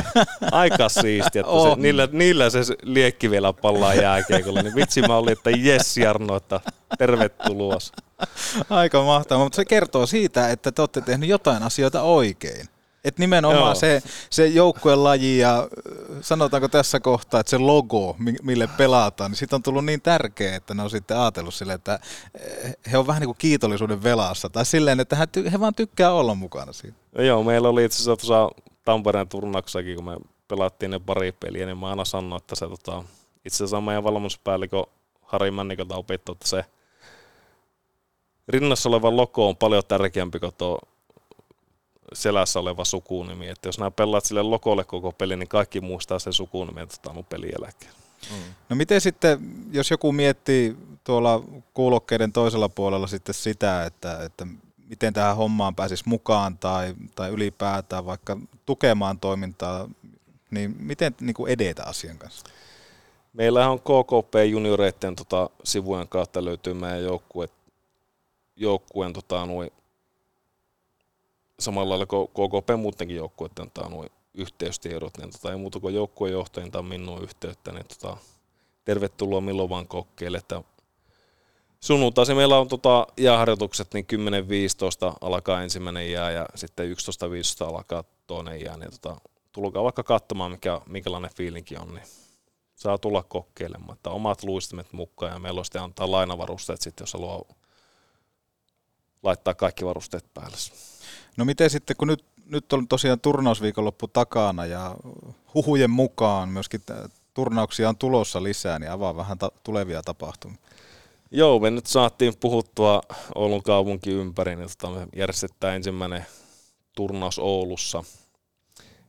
Aika siistiä, että se, niillä, niillä, se liekki vielä pallaa jääkiekolla. Niin vitsi mä olin, että jes Jarno, että tervetuloa. Aika mahtavaa, mutta se kertoo siitä, että te olette tehneet jotain asioita oikein. Että nimenomaan Joo. se, se joukkueen laji ja sanotaanko tässä kohtaa, että se logo, mille pelataan, niin siitä on tullut niin tärkeä, että ne on sitten ajatellut sille, että eh, he on vähän niin kuin kiitollisuuden velassa. Tai silleen, että he, he vaan tykkää olla mukana siinä. Joo, meillä oli itse asiassa tuossa Tampereen turnauksakin, kun me pelattiin ne pari peliä, niin mä aina sanoin, että se tota, itse asiassa meidän valmennuspäällikö Harri Männikolta opittu, että se rinnassa oleva logo on paljon tärkeämpi kuin tuo selässä oleva sukunimi. Että jos nämä pelaat sille lokolle koko peli, niin kaikki muistaa sen sukunimen, että on pelin jälkeen. Mm. No miten sitten, jos joku miettii tuolla kuulokkeiden toisella puolella sitten sitä, että, että miten tähän hommaan pääsisi mukaan tai, tai ylipäätään vaikka tukemaan toimintaa, niin miten niin kuin edetä asian kanssa? Meillä on KKP junioreiden tota, sivujen kautta löytyy meidän joukkue, joukkueen tota, samalla lailla KKP muutenkin joukkueiden tai nuo yhteystiedot, niin tota, ei muuta kuin joukkuejohtajien tai minun yhteyttä, niin tota, tervetuloa milloin vaan kokkeille, että sunnuntaisin meillä on tota jääharjoitukset, niin 10-15 alkaa ensimmäinen jää ja sitten 11-15 alkaa toinen jää, niin tota, tulkaa vaikka katsomaan, mikä, minkälainen fiilinki on, niin saa tulla kokeilemaan, että omat luistimet mukaan ja meillä on sitten antaa lainavarusteet sitten, jos haluaa laittaa kaikki varusteet päälle. No miten sitten, kun nyt, nyt on tosiaan turnausviikonloppu takana ja huhujen mukaan myöskin turnauksia on tulossa lisää, niin avaa vähän ta- tulevia tapahtumia. Joo, me nyt saatiin puhuttua Oulun kaupunki ympäri, niin tota me järjestetään ensimmäinen turnaus Oulussa.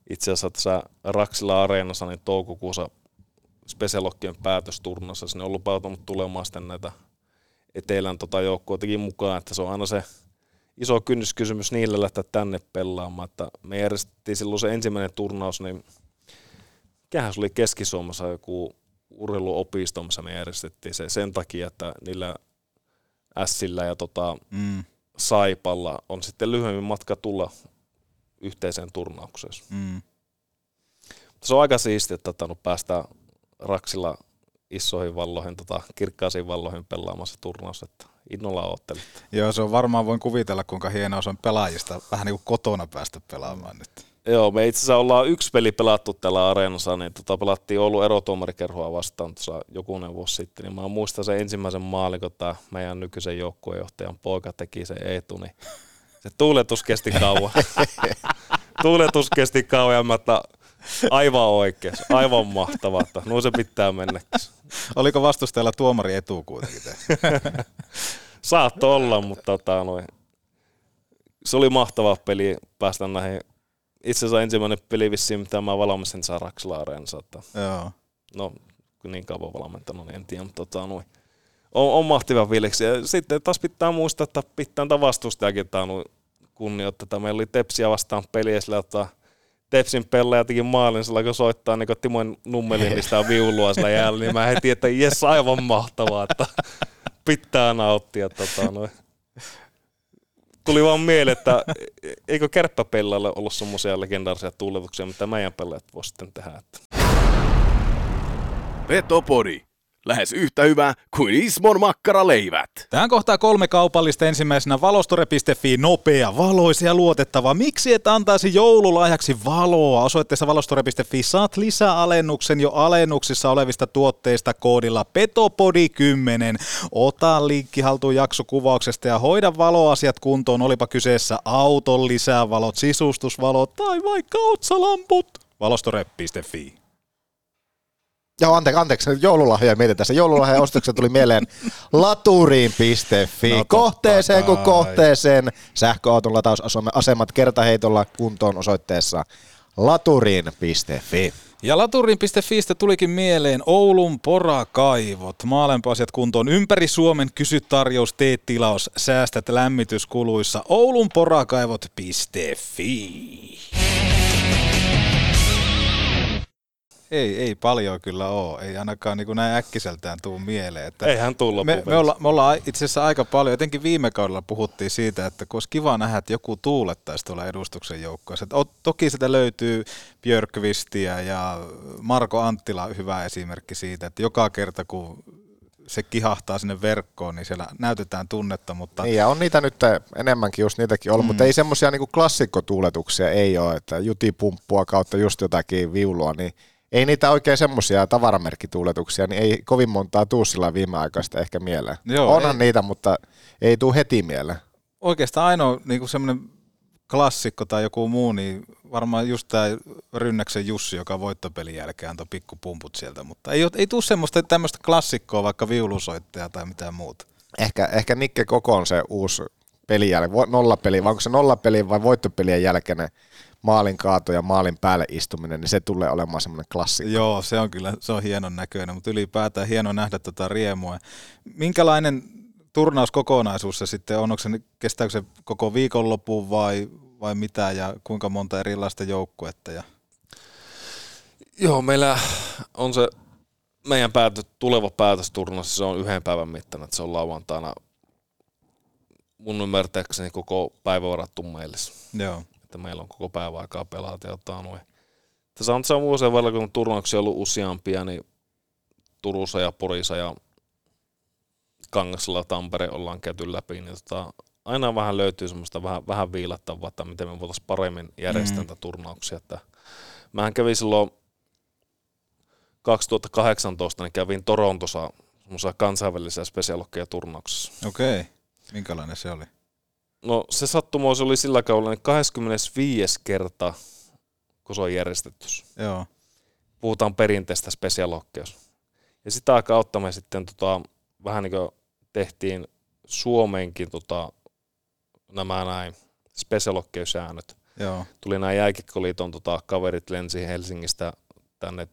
Itse asiassa tässä Raksila Areenassa niin toukokuussa Specialokkien päätösturnassa. Sinne on lupautunut tulemaan sitten näitä etelän tota joukkoitakin mukaan, että se on aina se iso kynnyskysymys niille lähteä tänne pelaamaan. Että me järjestettiin silloin se ensimmäinen turnaus, niin mikähän se oli Keski-Suomessa joku urheiluopisto, missä me järjestettiin se sen takia, että niillä Sillä ja tota, mm. Saipalla on sitten lyhyemmin matka tulla yhteiseen turnaukseen. Mm. Se on aika siistiä, että on päästä Raksilla isoihin valloihin, tota, kirkkaisiin valloihin pelaamassa turnaus, että innolla oottelin. Joo, se on varmaan, voin kuvitella, kuinka hienoa se on pelaajista vähän niin kuin kotona päästä pelaamaan nyt. Joo, me itse asiassa ollaan yksi peli pelattu tällä areenassa, niin tota pelattiin Oulun erotuomarikerhoa vastaan tuossa jokunen vuosi sitten, niin mä muistan sen ensimmäisen maalin, kun tämä meidän nykyisen joukkuejohtajan poika teki se etu, niin se tuuletus kesti kauan. tuuletus kesti kauan, ja mä että aivan oikein, aivan mahtavaa, no se pitää mennäkin. Oliko vastustajalla tuomari etu kuitenkin? Saatto olla, mutta tota, noin. se oli mahtava peli päästä näihin. Itse asiassa ensimmäinen peli vissiin, mitä mä valmistin Saraxlaareensa. Joo. No, kun niin kauan valmentanut, niin en tiedä, mutta tota, noin. On, on mahtiva fiiliksi. Ja sitten taas pitää muistaa, että pitää antaa vastustajakin kunnioittaa. Meillä oli Tepsiä vastaan peliä sillä, että Tepsin pelaaja teki maalin sillä, kun soittaa niin Timo Nummelin niistä viulua sillä jäällä, niin mä heti, että jes, aivan mahtavaa, että pitää nauttia. Tota, noin. Tuli vaan mieleen, että eikö kärppäpellalle ollut semmoisia legendaarisia tuuletuksia, mitä meidän pelaajat voisi sitten tehdä. Että. Petopodi. Lähes yhtä hyvä kuin Ismon makkaraleivät. Tähän kohtaa kolme kaupallista ensimmäisenä valostore.fi nopea, valoisia ja luotettava. Miksi et antaisi joululahjaksi valoa? Osoitteessa valostore.fi saat lisäalennuksen jo alennuksissa olevista tuotteista koodilla Petopodi10. Ota linkki haltuun jaksokuvauksesta ja hoida valoasiat kuntoon, olipa kyseessä auton lisävalot, sisustusvalot tai vaikka otsalamput. Valostore.fi Joo, anteeksi, anteeksi, joululahjoja mietin tässä. Joululahja ostokset tuli mieleen laturiin.fi. No, kohteeseen kuin kohteeseen. Sähköauton latausasemat kertaheitolla kuntoon osoitteessa laturiin.fi. Ja laturiin.fiistä tulikin mieleen Oulun porakaivot. Maalämpöasiat kuntoon ympäri Suomen. Kysy tarjous, tee tilaus, säästät lämmityskuluissa. oulunporakaivot.fi. Ei, ei paljon kyllä ole. Ei ainakaan niin kuin näin äkkiseltään tuu mieleen. Että Eihän tullut me, me, olla, me ollaan itse asiassa aika paljon, jotenkin viime kaudella puhuttiin siitä, että kun olisi kiva nähdä, että joku tuulettaisi tuolla edustuksen joukkoissa. Toki sitä löytyy Björkvistiä ja Marko Anttila hyvä esimerkki siitä, että joka kerta kun se kihahtaa sinne verkkoon, niin siellä näytetään tunnetta. Mutta... Niin, ja on niitä nyt enemmänkin, just niitäkin ollut, mm. mutta ei semmoisia niin klassikkotuuletuksia ei ole, että jutipumppua kautta just jotakin viulua, niin ei niitä oikein semmoisia tavaramerkkituuletuksia, niin ei kovin montaa tuu sillä viimeaikaista ehkä mieleen. Joo, Onhan ei. niitä, mutta ei tuu heti mieleen. Oikeastaan ainoa niin semmoinen klassikko tai joku muu, niin varmaan just tämä Rynnäksen Jussi, joka voittopelin jälkeen antoi pikkupumput sieltä, mutta ei, ei tule semmoista tämmöistä klassikkoa, vaikka viulusoittaja tai mitään muuta. Ehkä, ehkä Nikke Koko on se uusi pelin jälkeen, nollapeli, vai onko se nollapeli vai voittopelien jälkeinen maalin kaato ja maalin päälle istuminen, niin se tulee olemaan semmoinen klassikko. Joo, se on kyllä, se on hienon näköinen, mutta ylipäätään hieno nähdä tätä riemua. Minkälainen turnauskokonaisuus se sitten on? Onko se, kestääkö se koko viikonloppuun vai, vai mitä ja kuinka monta erilaista joukkuetta? Ja... Joo, meillä on se meidän päätö, tuleva päätösturnaus, se on yhden päivän mittainen, että se on lauantaina mun ymmärtääkseni koko päivä varattu meille. Joo että meillä on koko päivä aikaa pelata jotain noin. Tässä on, se on vuosien välillä, kun turnauksia ollut useampia, niin Turussa ja Porissa ja Kangasella Tampere ollaan käyty läpi, niin tota, aina vähän löytyy semmoista vähän, vähän viilattavaa, että miten me voitaisiin paremmin järjestää mm. turnauksia. Että mähän kävin silloin 2018, niin kävin Torontossa semmoisessa kansainvälisessä spesialokkeja turnauksessa. Okei. Okay. Minkälainen se oli? No se sattumoisi oli sillä kaudella niin 25 kerta, kun se on järjestetty. Joo. Puhutaan perinteistä spesialokkeus. Ja sitä kautta me sitten tota, vähän niin kuin tehtiin Suomeenkin tota, nämä näin spesialokkeusäännöt. Joo. Tuli nämä jääkikkoliiton tota, kaverit lensi Helsingistä tänne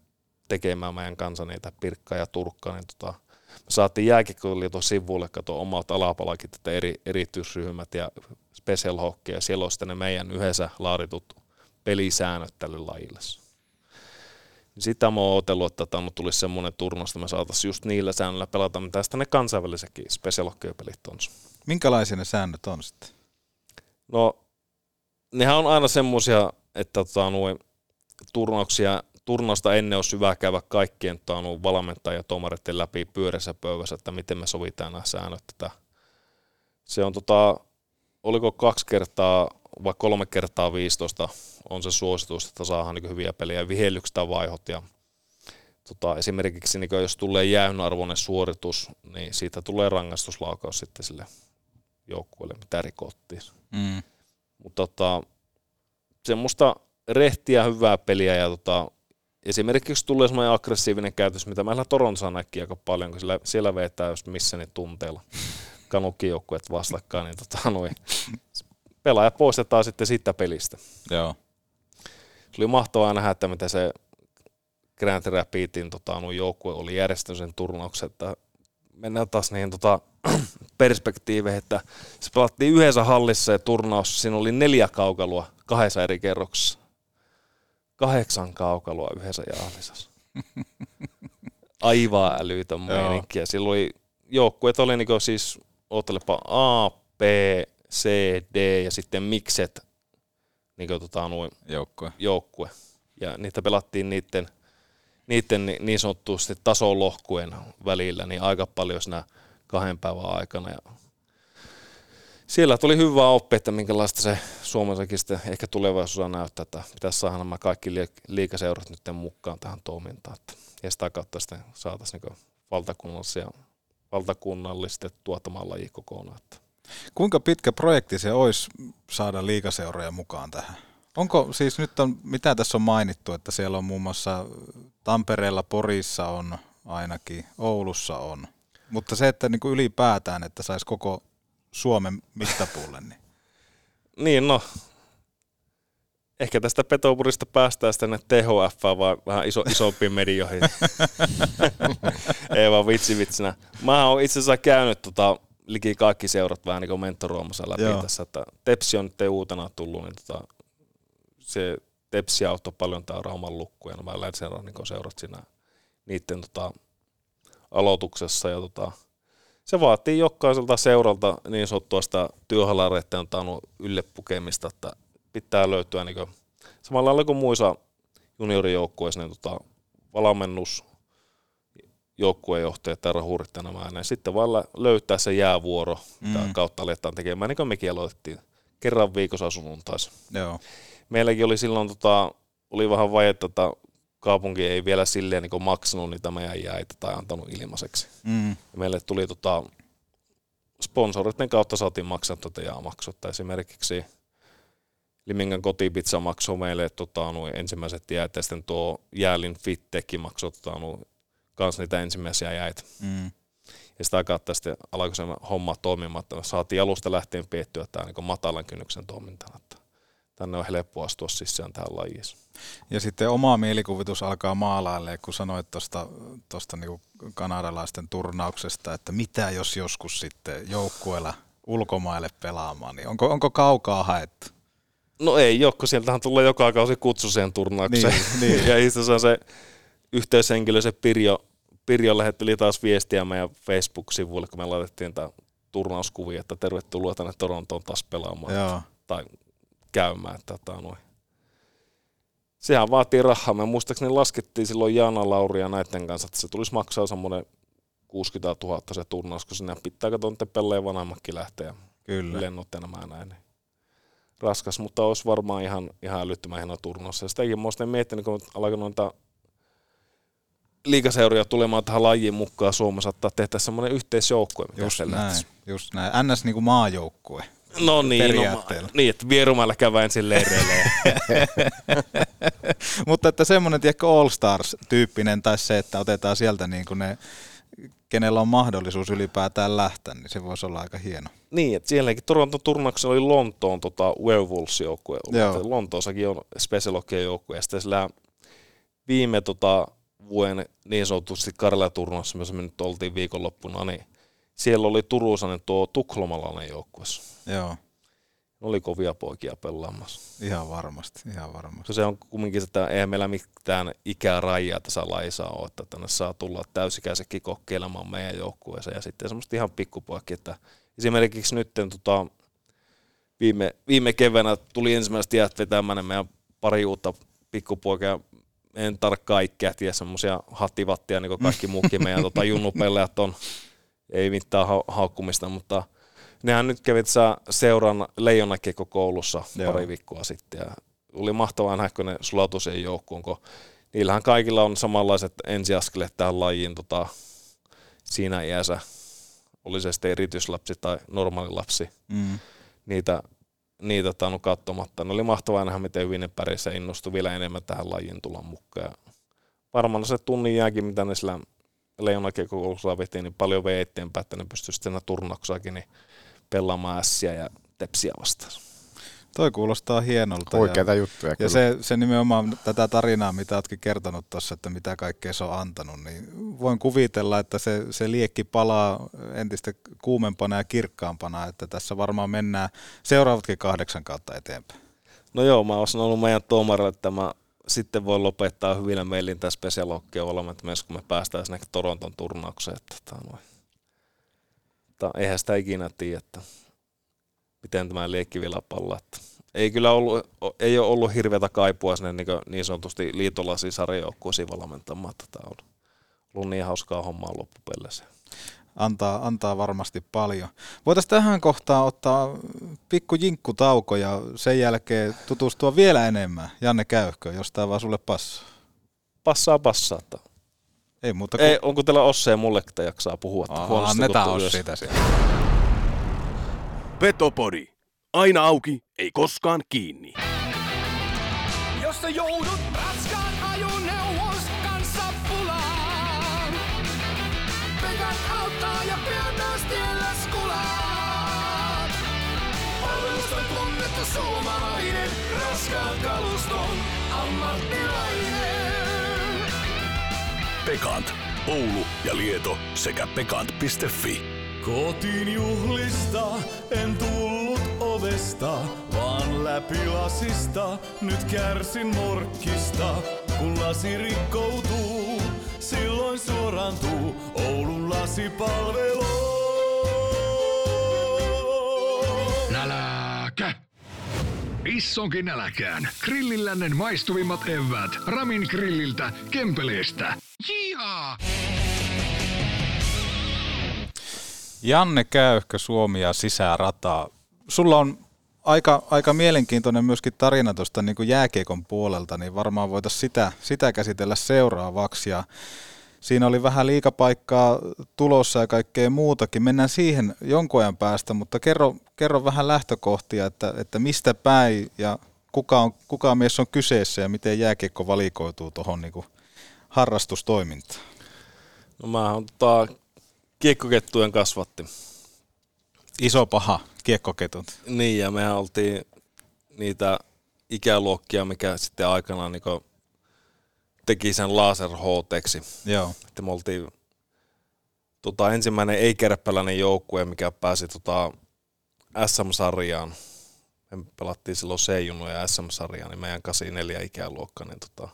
tekemään meidän kanssa niitä Pirkkaa ja Turkkaa, niin tota, me saatiin jääkiekkoliiton sivulle kato omat alapalakit, että eri, erityisryhmät ja special hockey, ja siellä on sitten ne meidän yhdessä laaditut pelisäännöt tälle lajille. Sitä mä oon odotellut, että tämä tulisi semmoinen turnaus, että me saataisiin just niillä säännöillä pelata, mitä tästä ne kansainvälisetkin special hockey-pelit on. Minkälaisia ne säännöt on sitten? No, nehän on aina semmoisia, että tota, nuo turnauksia turnausta ennen olisi hyvä käydä kaikkien taannut valmentajia ja tuomareiden läpi pyörässä pöydässä, että miten me sovitaan nämä säännöt. Että se on tota, oliko kaksi kertaa vai kolme kertaa 15 on se suositus, että saadaan niin hyviä pelejä vihellykset vaihot ja tota, esimerkiksi niin jos tulee jäynarvoinen suoritus, niin siitä tulee rangaistuslaukaus sitten sille joukkueelle, mitä rikottiin. Mm. Mutta tota, semmoista rehtiä hyvää peliä ja tota, esimerkiksi tulee semmoinen aggressiivinen käytös, mitä meillä Toronsa näki aika paljon, kun siellä, siellä vetää just missä niin tunteella kanukkijoukkueet vastakkain, niin tota, noin, pelaaja poistetaan sitten siitä pelistä. Joo. Se oli mahtavaa nähdä, että mitä se Grand Rapidin tota, joukkue oli järjestänyt sen turnauksen, että mennään taas niihin tota, perspektiiveihin, että se pelattiin yhdessä hallissa ja turnaus, siinä oli neljä kaukalua kahdessa eri kerroksessa kahdeksan kaukaloa yhdessä jahlisassa. Aivan älytön meininkiä. Silloin oli, joukkueet oli niin siis, oottelepa A, B, C, D ja sitten mikset niin tota, noin joukkue. joukkue. Ja niitä pelattiin niiden, niiden niin sanottuasti tasolohkujen välillä niin aika paljon siinä kahden päivän aikana. Ja siellä tuli hyvää oppia, että minkälaista se Suomessakin sitten ehkä tulevaisuudessa näyttää, että pitäisi saada nämä kaikki liikaseurat nyt mukaan tähän toimintaan. Että ja sitä kautta sitten saataisiin niin valtakunnallisia, valtakunnallistettua tämä laji kokonaan. Kuinka pitkä projekti se olisi saada liikaseuroja mukaan tähän? Onko siis nyt on, mitä tässä on mainittu, että siellä on muun muassa Tampereella, Porissa on ainakin, Oulussa on. Mutta se, että niin kuin ylipäätään, että saisi koko Suomen mittapuulle, niin... niin, no Ehkä tästä Petopurista päästään sitten THF vai vähän iso, isompiin medioihin. Ei vaan vitsi vitsinä. Mä oon itse asiassa käynyt tota, liki kaikki seurat vähän niin mentoroimassa läpi Joo. tässä. Että Tepsi on nyt uutena tullut, niin tota, se Tepsi auttoi paljon tämä Rauman lukku ja nämä Länsirannikon seurat siinä niiden tota, aloituksessa. Ja tota, se vaatii jokaiselta seuralta niin sanottua sitä työhalareiden yllepukemista, että pitää löytyä niin samalla lailla kuin muissa juniorijoukkueissa, niin tota, valmennus, joukkuejohtajat ja rahurit ja nämä, niin sitten vaan löytää se jäävuoro, mm. kautta aletaan tekemään, niin kuin mekin aloitettiin kerran viikossa sunnuntaisin. Joo. Meilläkin oli silloin, tota, oli vähän vajetta, että kaupunki ei vielä silleen niin maksanut niitä meidän jäitä tai antanut ilmaiseksi. Mm. Ja meille tuli tota, sponsoritten kautta saatiin maksaa tätä jäämaksutta. Esimerkiksi Limingan kotipizza maksoi meille tota, noin ensimmäiset jäät, ja sitten tuo Jäälin Fittekki maksoi tota, noin, kans niitä ensimmäisiä jäitä. Mm. Ja sitä kautta sitten alkoi se homma toimimaan, että saatiin alusta lähtien piettyä tämä niin matalan kynnyksen toimintana. Tänne on helppo astua sisään tähän lajiin. Ja sitten oma mielikuvitus alkaa maalaille, kun sanoit tuosta tosta niinku kanadalaisten turnauksesta, että mitä jos joskus sitten joukkueella ulkomaille pelaamaan, niin onko, onko kaukaa haettu? No ei ole, kun sieltähän tulee joka kausi kutsu siihen turnaukseen. Niin, niin. ja itse se yhteyshenkilö, se Pirjo, Pirjo lähetteli taas viestiä meidän Facebook-sivuille, kun me laitettiin tämä turnauskuvia, että tervetuloa tänne Torontoon taas pelaamaan. Joo. Tai käymään. Tota, noin. Sehän vaatii rahaa. Me muistaakseni laskettiin silloin Jaana Lauri ja näiden kanssa, että se tulisi maksaa semmoinen 60 000 se turnaus, kun sinne pitää katsoa, että pelleen vanhemmatkin lähteä. Kyllä. Lennot ja nämä näin raskas, mutta olisi varmaan ihan, ihan älyttömän hieno turnaus. Ja sitäkin mä olen miettinyt, kun alkoi noita liikaseuria tulemaan tähän lajiin mukaan Suomessa, että tehdä semmoinen yhteisjoukkue. Just näin, lähtisi. just näin. NS niin kuin maajoukkue. No niin, no, niin että Vierumäellä käydään ensin leireille. Mutta että semmoinen, tiedätkö, All Stars-tyyppinen, tai se, että otetaan sieltä niin kuin ne kenellä on mahdollisuus ylipäätään lähteä, niin se voisi olla aika hieno. Niin, että sielläkin Toronto turnauksessa oli Lontoon tota, Werewolves-joukkue. Lontoossakin on Special joukkue ja sitten sillä viime tota, vuoden niin sanotusti Karla-turnauksessa, missä me nyt oltiin viikonloppuna, niin siellä oli Turusanen tuo Tukholmalainen joukkue. Joo oli kovia poikia pelaamassa. Ihan varmasti, ihan varmasti. Se on kumminkin, että eihän meillä mitään ikärajaa tässä laissa ole, että tänne saa tulla täysikäisekin kokeilemaan meidän joukkueeseen ja sitten semmoista ihan pikkupoikki, että esimerkiksi nyt tota, viime, viime keväänä tuli ensimmäiset jäät vetämään meidän pari uutta pikkupoikia, en tarkkaan kaikkea tiedä, semmoisia hattivattia, niin kuin kaikki muukin meidän tota, junnupelejät on, ei mitään ha- haukkumista, mutta Nehän nyt kävit sä seuran Leijonakeko koulussa Joo. pari viikkoa sitten ja oli mahtavaa nähdä, kun ne sulautui siihen joukkuun, kun niillähän kaikilla on samanlaiset ensiaskeleet tähän lajiin tota, siinä iässä. Oli se sitten erityislapsi tai normaali lapsi. Mm. Niitä, niitä tainnut katsomatta. Ne oli mahtavaa nähdä, miten hyvin ne pärjäsi ja innostui vielä enemmän tähän lajiin tulla mukaan. varmaan se tunnin jääkin, mitä ne sillä Leijonakekoulussa veti, niin paljon vei eteenpäin, että ne pystyisi sitten turnauksakin, niin pelaamaan ässiä ja tepsiä vastaan. Toi kuulostaa hienolta. Oikeita ja, juttuja Ja se, se nimenomaan tätä tarinaa, mitä oletkin kertonut tuossa, että mitä kaikkea se on antanut, niin voin kuvitella, että se, se liekki palaa entistä kuumempana ja kirkkaampana, että tässä varmaan mennään seuraavatkin kahdeksan kautta eteenpäin. No joo, mä olisin ollut meidän tuomarille, että mä sitten voi lopettaa hyvillä meilin tämä special hockey valmentamassa, kun me päästään sinne Toronton turnaukseen. Että, tota, noin. Mutta eihän sitä ikinä tiedä, että miten tämä liekki vielä palla. Että ei kyllä ollut, ei ole ollut hirveätä kaipua sinne niin, niin sanotusti liitolaisiin sarjajoukkuisiin valmentamaan. Tämä on ollut niin hauskaa hommaa loppupeleissä. Antaa, antaa varmasti paljon. Voitaisiin tähän kohtaan ottaa pikku jinkkutauko ja sen jälkeen tutustua vielä enemmän. Janne Käyhkö, jos tämä vaan sulle passaa. Passaa, passaa. Ei muuta kuin... Ei, onko teillä Osse ja mulle, että jaksaa puhua? Aa, annetaan Ossi siitä siellä. Petopodi. Aina auki, ei koskaan kiinni. Pekant. Oulu ja Lieto sekä pekant.fi. Kotiin juhlista en tullut ovesta, vaan läpi lasista. Nyt kärsin morkkista, kun lasi rikkoutuu. Silloin suorantuu Oulun lasipalvelu. Issonkin näläkään. Grillillännen maistuvimmat evät. Ramin grilliltä, Kempeleestä. Jihaa! Janne Käyhkö, Suomi ja sisärataa. Sulla on aika, aika mielenkiintoinen myöskin tarina tuosta niin jääkiekon puolelta, niin varmaan voitaisiin sitä, sitä käsitellä seuraavaksi. Ja siinä oli vähän liikapaikkaa tulossa ja kaikkea muutakin. Mennään siihen jonkun ajan päästä, mutta kerro, kerro vähän lähtökohtia, että, että mistä päin ja kuka, on, kuka mies on kyseessä ja miten jääkiekko valikoituu tuohon niin harrastustoimintaan. No mä oon tota, kiekkokettujen kasvatti. Iso paha kiekkoketut. Niin, ja mehän oltiin niitä ikäluokkia, mikä sitten aikanaan niin teki sen laser HTksi. Joo. Että me oltiin tota, ensimmäinen ei-kärppäläinen joukkue, mikä pääsi tota, SM-sarjaan. Me pelattiin silloin c ja SM-sarjaan, niin meidän 84 ikäluokka. Niin tota,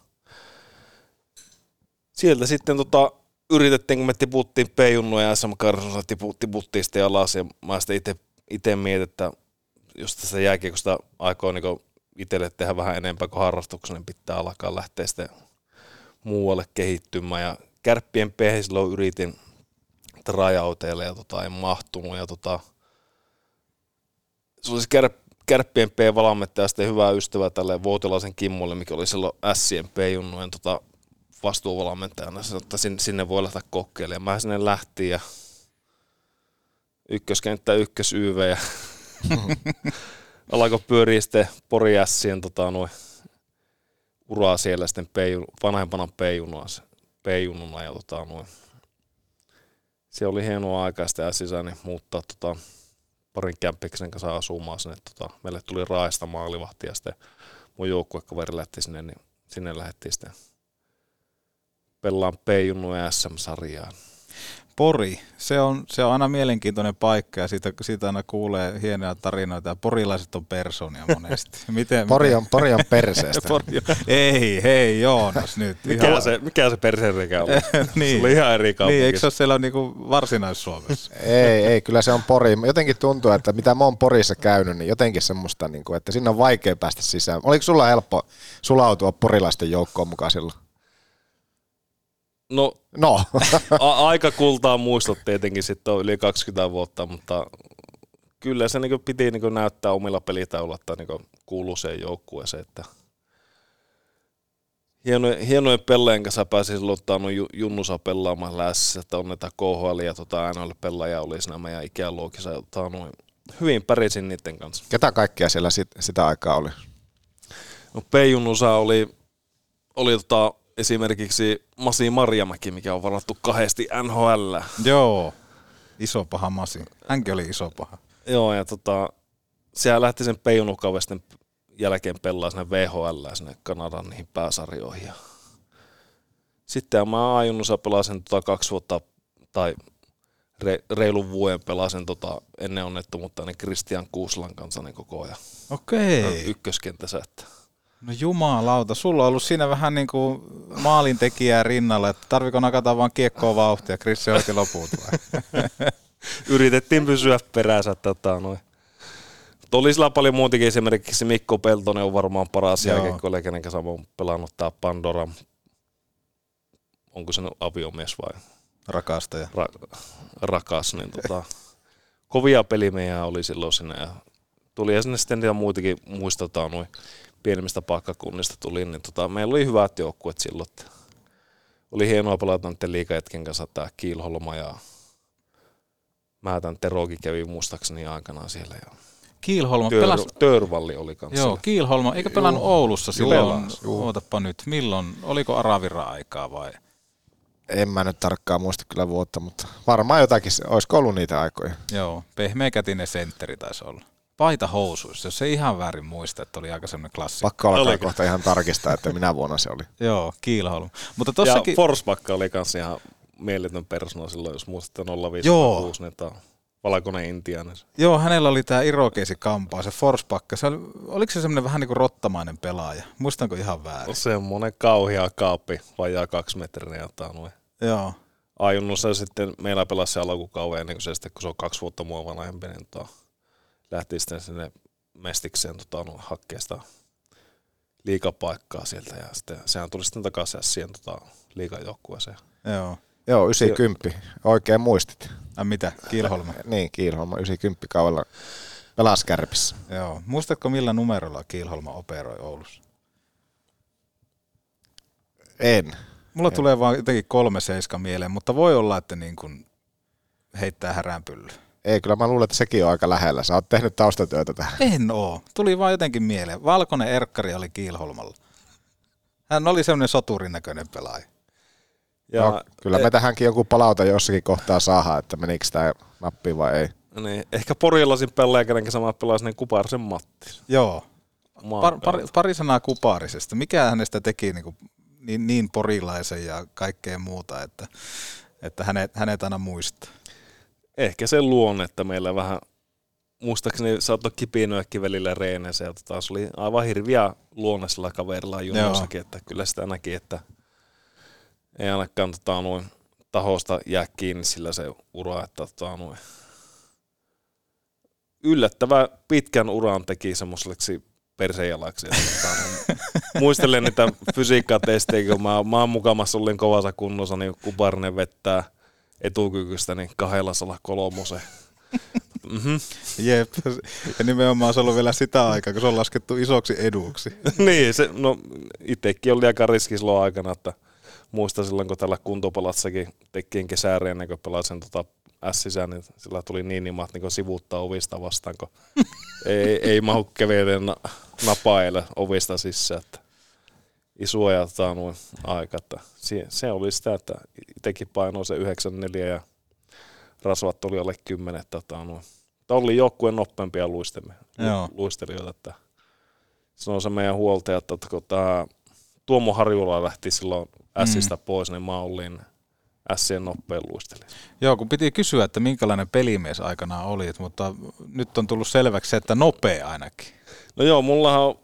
sieltä sitten tota, yritettiin, kun me tiputtiin P-junnu ja SM Karsossa tiputtiin sitten alas ja mä sitten itse, mietin, että jos tässä jääkiekosta aikoo niin itselle tehdä vähän enempää kuin harrastuksen, niin pitää alkaa lähteä sitten muualle kehittymään ja kärppien P silloin yritin tryoutille ja tota, en mahtunut ja tota, se olisi kär, kärppien P-valmentaja sitten hyvä ystävä tälle Vuotilaisen Kimmolle, mikä oli silloin Sien P-junnujen tota, vastuuvalmentajana, että sinne voi lähteä kokeilemaan. Mä sinne lähtiin ja ykköskenttä ykkös YV ja alkoi pyöriä sitten Pori Sien tota, noin, uraa siellä sitten peijun, vanhempana peijununa ja tota, noin. Se oli hienoa aikaa sitten sisään niin muuttaa tota, parin kämppiksen kanssa asumaan sinne. Tota, meille tuli Raista maalivahti ja sitten mun joukkuekaveri lähti sinne, niin sinne lähdettiin sitten pelaan P-junnu SM-sarjaan. Pori, se on, se on aina mielenkiintoinen paikka ja siitä, siitä aina kuulee hienoja tarinoita ja porilaiset on persoonia monesti. Miten, pori, on, pori on perseestä. pori on, ei, hei Joonas nyt. Mikä, ihan... se, mikä se perseenreikä on? niin. Se oli ihan eri kaupunki. Niin, eikö se ole siellä niinku varsinais-Suomessa? ei, ei, kyllä se on Pori. Jotenkin tuntuu, että mitä mä oon Porissa käynyt, niin jotenkin semmoista, niin kuin, että sinne on vaikea päästä sisään. Oliko sulla helppo sulautua porilaisten joukkoon mukaan silloin? No, no. a- aika kultaa muistot tietenkin sitten on yli 20 vuotta, mutta kyllä se niin piti niin näyttää omilla pelitaululla, että niin kuuluu siihen joukkueeseen. Että hienojen, hienojen pelleen kanssa pääsi silloin ottanut Junnusa pelaamaan lässä, että on näitä KHL ja tota NHL pelaajia oli siinä meidän ikäluokissa. Noin, hyvin pärjäsin niiden kanssa. Ketä kaikkia siellä sit, sitä aikaa oli? No P. Junnusa oli, oli tota, esimerkiksi Masi Marjamäki, mikä on varattu kahdesti NHL. Joo, iso paha Masi. Hänkin oli iso paha. Joo, ja tota, sehän lähti sen peijunukavesten jälkeen pelaa sinne VHL sinne Kanadan niihin pääsarjoihin. Ja sitten mä ajunnussa pelasin tota kaksi vuotta tai re, reilun vuoden pelasin tota ennen onnettomuutta niin Christian Kuuslan kanssa niin koko ajan. Okei. Okay. Ykköskentässä, että No jumalauta, sulla on ollut siinä vähän niin kuin maalintekijää rinnalla, että tarviko nakata vaan kiekkoa vauhtia, Krissi oikein loput vai? Yritettiin pysyä perässä. Tota, noin. Oli sillä paljon muutakin, esimerkiksi Mikko Peltonen on varmaan paras Joo. jälkeen, kenen kanssa oon pelannut tää Pandora. Onko se nyt aviomies vai Rakastaja. ra- rakas, niin tota, kovia pelimejä oli silloin sinne ja tuli ja sinne sitten niitä muitakin muistetaan noin pienemmistä paikkakunnista tuli, niin tota, meillä oli hyvät joukkueet silloin. Että oli hienoa pelata niiden liikajätken kanssa tämä Kiilholma ja mä tämän Terokin kävi muistaakseni aikanaan siellä. Ja Kiilholma Tör, pelas... Törvalli oli kanssa. Joo, Kiilholma, eikä pelannut Oulussa silloin, ootapa nyt, milloin, oliko Aravira-aikaa vai? En mä nyt tarkkaan muista kyllä vuotta, mutta varmaan jotakin, olisiko ollut niitä aikoja. Joo, pehmeäkätinen sentteri taisi olla. Paita housuissa, jos ei ihan väärin muista, että oli aika semmoinen klassikko. Pakko alkaa Oliko? kohta ihan tarkistaa, että minä vuonna se oli. Joo, Kiilholma. Mutta ja tossakin... Forsbacka oli kanssa ihan mieletön persona silloin, jos muistatte 05 Joo. niin tää valkoinen intiaani. Joo, hänellä oli tämä Irokeisi kampaa, se Forspakka. Se oli, oliko se semmoinen vähän niin kuin rottamainen pelaaja? Muistanko ihan väärin? Semmoinen kauhea kaappi, vajaa kaksi metriä jotain noin. Joo. Ajunnossa sitten meillä pelasi se alkukauden ennen kuin se sitten, kun se on kaksi vuotta mua vanhempi, niin tota, lähti sitten sinne mestikseen tota, no, hakkeen sitä liikapaikkaa sieltä ja sitten sehän tuli sitten takaisin siihen tota, liikajoukkueeseen. Joo. Joo, 90. Oikein muistit. Ai mitä? Kiilholma? Niin, Kiilholma 90 kaudella pelasi kärpissä. Joo. Muistatko millä numerolla Kiilholma operoi Oulussa? En. Mulla tulee vaan jotenkin kolme seiska mieleen, mutta voi olla, että niin kuin heittää häränpylly. Ei, kyllä mä luulen, että sekin on aika lähellä. Sä oot tehnyt taustatyötä tähän. En oo. Tuli vaan jotenkin mieleen. Valkoinen erkkari oli Kiilholmalla. Hän oli semmoinen soturin näköinen pelaaja. Ja no, kyllä me tähänkin joku palauta jossakin kohtaa saadaan, että menikö tämä nappi vai ei. niin, ehkä porilasin pelaaja, kenen kanssa mä pelasin, niin Kuparisen Matti. Joo. Par, pari, päältä. pari sanaa Kuparisesta. Mikä hänestä teki niin, kuin, niin, niin porilaisen ja kaikkea muuta, että, että hänet, hänet aina muistaa? Ehkä se luonne, että meillä vähän, muistaakseni saattoi kipinöäkin välillä reeneissä ja tota, se oli aivan hirviä luonne sillä kaverilla junossakin, että kyllä sitä näki, että ei ainakaan tota, noin tahosta jää kiinni sillä se ura, että tota, noin, yllättävän pitkän uran teki semmoiseksi persejalaksi. Tota, muistelen niitä fysiikkatestejä, kun mä, mä oon mukamassa olin kovassa kunnossa, niin Kuparinen vettää etukykystä niin kahdella sala kolmosen. Mm-hmm. Jep. Ja nimenomaan se on ollut vielä sitä aikaa, kun se on laskettu isoksi eduksi. niin, se, no itsekin oli aika riski silloin aikana, että muistan silloin, kun tällä kuntopalassakin tekkiin kesääriä ennen kuin pelasin tota S-sisään, niin sillä tuli niin nimat niin sivuuttaa ovista vastaan, kun ei, ei mahu keveiden na, napaille ovista sisään. Että isoa ja tota, noin aika. Että se, se, oli sitä, että itsekin painoi se 94 ja rasvat oli alle 10. Tota. Tämä oli joukkueen nopeampia luistemme, Joo. luistelijoita. Että se on se meidän huoltaja, että kun tämä Tuomo Harjula lähti silloin Sistä mm. pois, niin mä olin Sien nopein luistelija. Joo, kun piti kysyä, että minkälainen pelimies aikanaan olit, mutta nyt on tullut selväksi se, että nopea ainakin. No joo, mullahan on,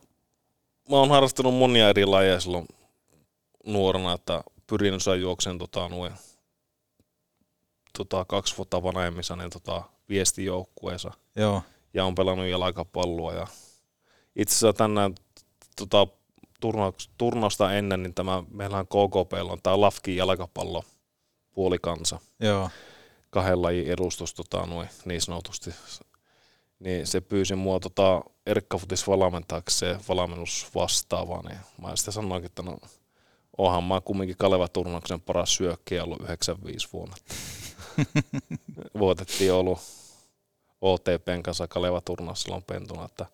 mä oon harrastanut monia eri lajeja silloin nuorena, että pyrin osaa juoksen tota, noin, tota, kaksi vuotta vanhemmissa niin tota, viestijoukkueessa Joo. ja on pelannut jalkapalloa. Ja itse asiassa tänään tota, turna- turnausta ennen, niin tämä, meillä on KKP, on tämä Lafkin jalkapallo puolikansa. Joo. Kahden lajin edustus tota, noin, niin sanotusti. Niin se pyysi mua tota, Erkkafutis valmentajaksi se valmennus vastaava, niin mä sitten sanoinkin, että no onhan mä kumminkin Kaleva turnauksen paras syökkiä ollut 95 vuonna. Voitettiin ollut OTPn kanssa Kaleva turnaus silloin pentuna, että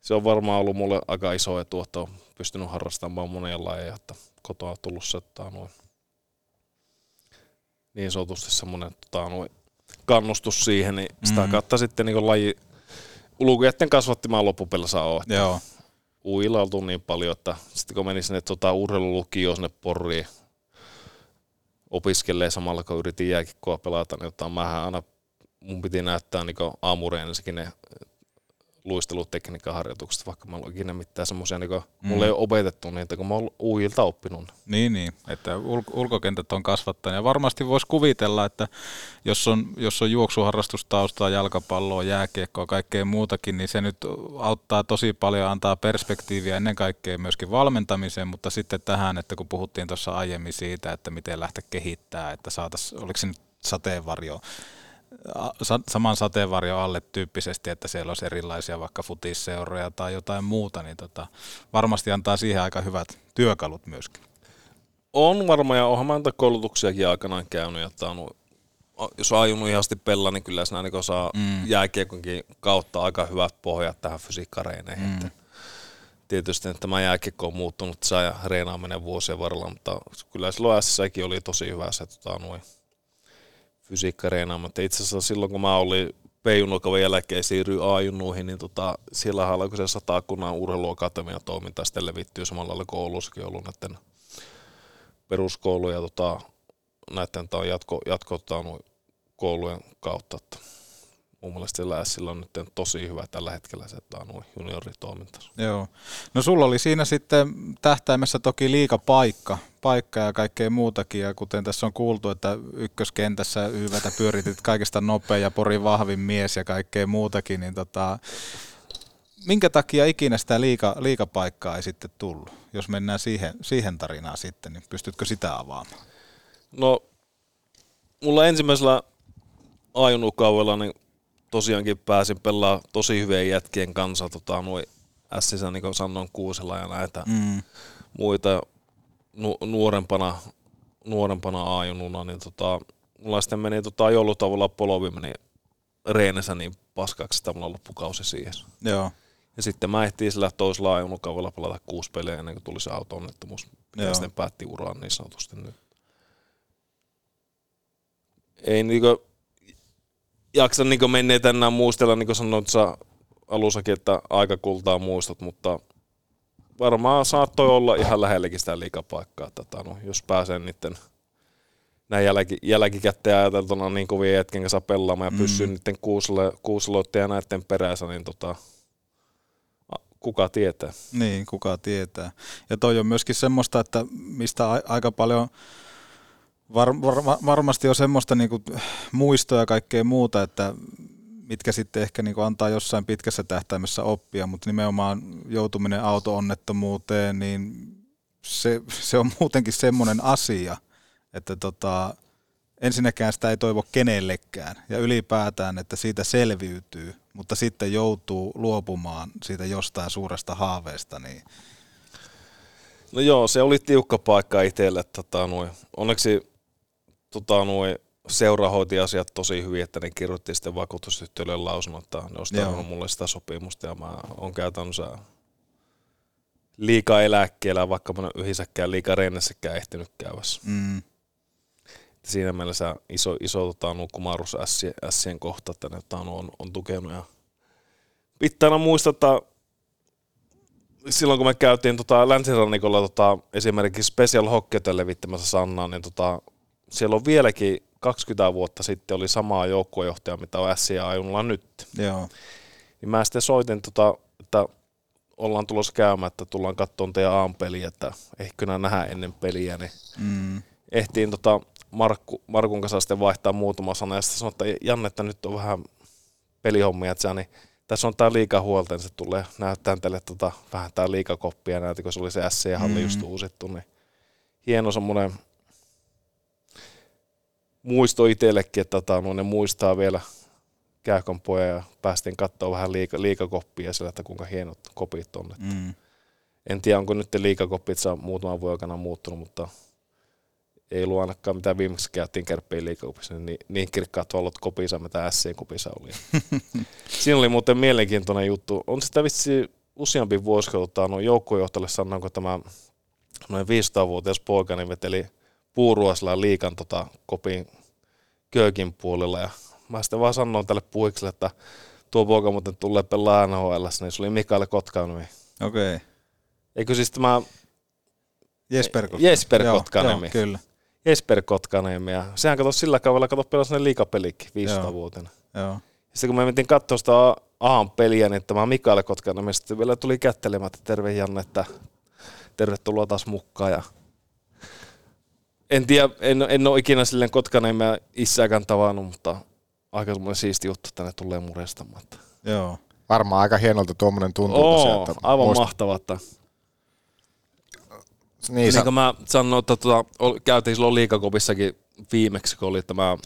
se on varmaan ollut mulle aika iso etu, että on pystynyt harrastamaan monia lajeja, että kotoa on tullut se että noin, niin sanotusti semmoinen tota, noin, kannustus siihen, niin sitä Mhm. kautta sitten niin laji ulkojen kasvattimaan loppupelissä. Että Joo. Uilla oltu niin paljon, että sitten kun meni sinne tota, urheilulukioon sinne Porriin opiskelee samalla, kun yritin jääkikkoa pelata, niin tota, mähän aina mun piti näyttää niin aamureen ensinnäkin ne luistelutekniikan harjoitukset, vaikka mä en ole ikinä mitään semmoisia, niin mm. mulle ei ole opetettu niitä, kun mä oon uujilta oppinut. Niin, niin, että ulko- ulkokentät on kasvattanut. Ja varmasti voisi kuvitella, että jos on, jos on juoksuharrastustaustaa, jalkapalloa, jääkiekkoa, kaikkea muutakin, niin se nyt auttaa tosi paljon, antaa perspektiiviä ennen kaikkea myöskin valmentamiseen, mutta sitten tähän, että kun puhuttiin tuossa aiemmin siitä, että miten lähteä kehittämään, että saataisiin, oliko se nyt sateenvarjo saman sateenvarjon alle tyyppisesti, että siellä olisi erilaisia vaikka futisseuroja tai jotain muuta, niin tota, varmasti antaa siihen aika hyvät työkalut myöskin. On varmaan, ja onhan mä koulutuksiakin aikanaan käynyt, ja on, jos on ajunut ihan pella, niin kyllä sinä niin saa mm. jääkiekonkin kautta aika hyvät pohjat tähän fysiikkareineihin. Mm. Että tietysti että tämä jääkiekko on muuttunut saa ja reenaaminen vuosien varrella, mutta kyllä silloin SSäkin oli tosi hyvä se tota, noin fysiikkareenaamaan. Itse asiassa silloin, kun mä olin P-junukavan jälkeen siirryin A-junnuihin, niin tota, siellä alkoi se satakunnan urheiluakatemian toiminta sitten levittyy samalla lailla koulussakin ollut näiden peruskoulu ja tota, näiden jatko, jatko tota, koulujen kautta. Että mun mielestä sillä sillä on nyt tosi hyvä tällä hetkellä se junioritoiminta. Joo. No sulla oli siinä sitten tähtäimessä toki liika paikka, paikka ja kaikkea muutakin, ja kuten tässä on kuultu, että ykköskentässä hyvätä pyöritit kaikista nopea ja porin vahvin mies ja kaikkea muutakin, niin tota, minkä takia ikinä sitä liika, liikapaikkaa ei sitten tullut? Jos mennään siihen, siihen tarinaan sitten, niin pystytkö sitä avaamaan? No, mulla ensimmäisellä ajunukaudella niin tosiaankin pääsin pelaamaan tosi hyvien jätkien kanssa, tota, noin Sissä, niin sanoin, Kuusella ja näitä mm. muita nu- nuorempana, nuorempana aajununa, niin tota, mulla sitten meni tota, joulutauolla polovi meni reenessä niin paskaksi, että mulla loppukausi siihen. Joo. Ja sitten mä ehtiin sillä toisella ajonukaudella pelata kuusi peliä ennen kuin tuli se auto-onnettomuus, mikä sitten päätti uraan niin sanotusti nyt. Ei niinku, jaksa niin menneitä enää muistella, niin kuin sanoit sä alussakin, että aika kultaa muistot, mutta varmaan saattoi olla ihan lähelläkin sitä liikapaikkaa, tota, no, jos pääsee niiden näin jälki, jälkikäteen ajateltuna niin kovin jätken kanssa pelaamaan ja mm. pysyy niiden kuusiloitteen ja näiden perässä, niin tota, kuka tietää. Niin, kuka tietää. Ja toi on myöskin semmoista, että mistä a- aika paljon Var, var, varmasti on semmoista niinku muistoa ja kaikkea muuta, että mitkä sitten ehkä niinku antaa jossain pitkässä tähtäimessä oppia, mutta nimenomaan joutuminen auto-onnettomuuteen, niin se, se on muutenkin semmoinen asia, että tota, ensinnäkään sitä ei toivo kenellekään ja ylipäätään, että siitä selviytyy, mutta sitten joutuu luopumaan siitä jostain suuresta haaveesta, niin No joo, se oli tiukka paikka itselle. Tota, Onneksi tota, noin, seura hoiti asiat tosi hyvin, että ne kirjoitti sitten vakuutusyhtiölle lausunnon, että ne olisi tarvinnut mulle sitä sopimusta ja mä oon käytännössä liikaa eläkkeellä, vaikka mä en yhdessäkään liikaa rennessäkään ehtinyt käyvässä. Mm. Siinä mielessä iso, iso tota, kumarus Sien kohta, että ne tota, on, on tukenut. Ja pitää aina muistaa, että silloin kun me käytiin tota, länsirannikolla tota, esimerkiksi Special Hockey levittämässä Sannaa, niin tota, siellä on vieläkin 20 vuotta sitten oli samaa joukkuejohtajaa, mitä on SCA ajunnalla nyt. Joo. Niin mä sitten soitin, tota, että ollaan tulossa käymään, että tullaan katsomaan teidän aamupeliä, että ehkä nähdä ennen peliä, niin mm. ehtiin tota Markku, Markun kanssa sitten vaihtaa muutama sana, ja sitten sanoi, että Janne, että nyt on vähän pelihommia, että sä, niin tässä on tää liikahuolta, niin se tulee näyttää teille tota, vähän tää liikakoppia, näitä, kun se oli se SC-halli mm. just uusittu, niin hieno semmoinen muisto itsellekin, että tota, no, ne muistaa vielä Kääkon poja ja päästiin katsoa vähän liika, liikakoppia sillä, että kuinka hienot kopit on. Mm. En tiedä, onko nyt liikakoppit saa muutaman vuoden aikana muuttunut, mutta ei ollut ainakaan mitä viimeksi käytiin kärppiin liikakopissa, niin, niin kirkkaat valot kopissa, mitä SC kopissa oli. Siinä oli muuten mielenkiintoinen juttu. On sitä vitsi useampi vuosi, kun tota, no, joukkuejohtajalle sanoin, kun tämä noin 500-vuotias poika niin veteli puuruosilla liikan tota, kopin köökin puolella. Ja mä sitten vaan sanoin tälle puhikselle, että tuo poika muuten tulee pelaa NHL, niin se oli Mikael Kotkanemi. Okei. Okay. Eikö siis tämä... Jesper Kotkanemi. Jesper Kotkanemi. Joo, kyllä. Jesper Kotkanemi. Ja sehän katsoi sillä kaudella, katsoi pelasi ne liikapelikin 500 vuotena. Joo. Sitten kun me mentiin katsoa sitä Ahan peliä, niin tämä Mikael Kotkanen sitten vielä tuli kättelemään, että terve Janne, että tervetuloa taas mukaan. Ja en tiedä, en, en ole ikinä silleen Kotkaniemeä isääkään tavannut, mutta aika semmoinen siisti juttu, että ne tulee murestamaan. Joo. Varmaan aika hienolta tuommoinen tuntuu. Oo, tosiaan, että aivan muist- mahtavaa. Että Niin, niin sä- kuin mä sanoin, että tuota, käytiin silloin liikakopissakin viimeksi, kun oli tämä,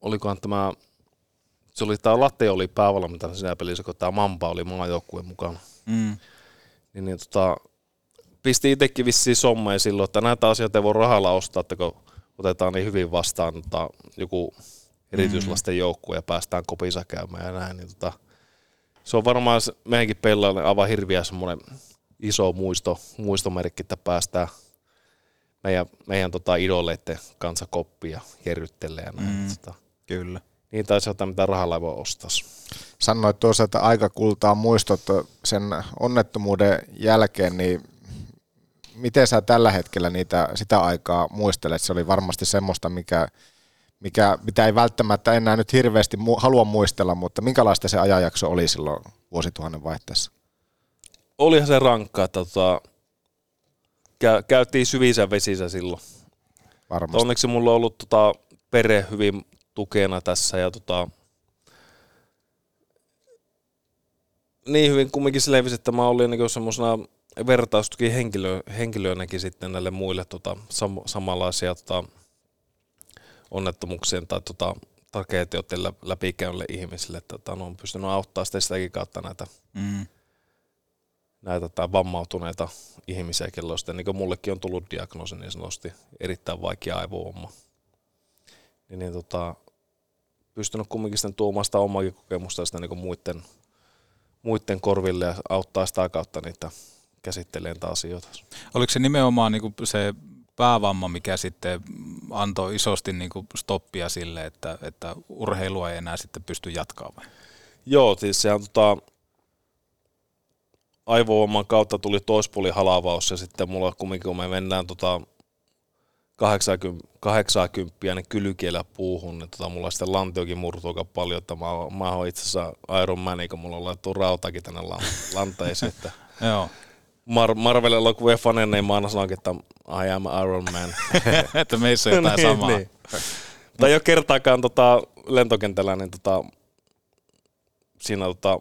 olikohan tämä, se oli tämä Latte oli päävalmentaja siinä pelissä, kun tämä Mamba oli maajoukkueen mukana. Mm. Niin, niin tota, pisti itsekin vissiin sommeen silloin, että näitä asioita ei voi rahalla ostaa, että kun otetaan niin hyvin vastaan tota, joku erityislasten joukkue ja päästään kopissa käymään ja näin, niin tota, se on varmaan meidänkin pelaajille aivan hirviä semmoinen iso muisto, muistomerkki, että päästään meidän, meidän tota, idoleiden kanssa koppia kerryttelee. Mm. Mm. Tota, Kyllä. niitä asioita, mitä rahalla voi ostaa. sanoit tuossa, että aika kultaa muistot sen onnettomuuden jälkeen, niin miten sä tällä hetkellä niitä, sitä aikaa muistelet? Se oli varmasti semmoista, mikä, mikä, mitä ei välttämättä enää nyt hirveästi mu- halua muistella, mutta minkälaista se ajanjakso oli silloin vuosituhannen vaihteessa? olihan se rankkaa, että tota, kä- käytiin syvissä vesissä silloin. Varmasti. Onneksi mulla on ollut tota, perhe hyvin tukena tässä ja tota, niin hyvin kumminkin selvisi, että mä olin niin semmoisena vertaustukin henkilö, henkilöönäkin sitten näille muille tota, sam- samanlaisia tota, onnettomuuksien tai tota, tragedioiden lä- läpikäynnille ihmisille, että tota, on pystynyt auttamaan sitten sitäkin kautta näitä Mm. näitä tai vammautuneita ihmisiä, kello sitten, niin kuin mullekin on tullut diagnoosi niin sanotusti, erittäin vaikea aivovamma. Niin, niin tota, pystynyt kumminkin sitten tuomaan sitä omaakin kokemusta sitä niin muiden, muiden korville ja auttaa sitä kautta niitä käsittelemään niitä asioita. Oliko se nimenomaan niin kuin se päävamma, mikä sitten antoi isosti niin kuin stoppia sille, että, että urheilua ei enää sitten pysty jatkamaan? Joo, siis sehän tota, aivovamman kautta tuli toispuolihalavaus ja sitten mulla kumminkin, kun me mennään tota 80, 80 niin kylkielä puuhun, niin tota, mulla sitten lantiokin murtuu aika paljon, että mä, mä oon itse asiassa Iron Man, kun mulla on laittu rautakin tänne lan- lanteeseen, että Joo. Mar- Marvel-elokuvien fanen, niin mä aina sanonkin, että I am Iron Man. Että meissä on jotain samaa. Tai ei ole kertaakaan tota, lentokentällä, niin tota, siinä tota,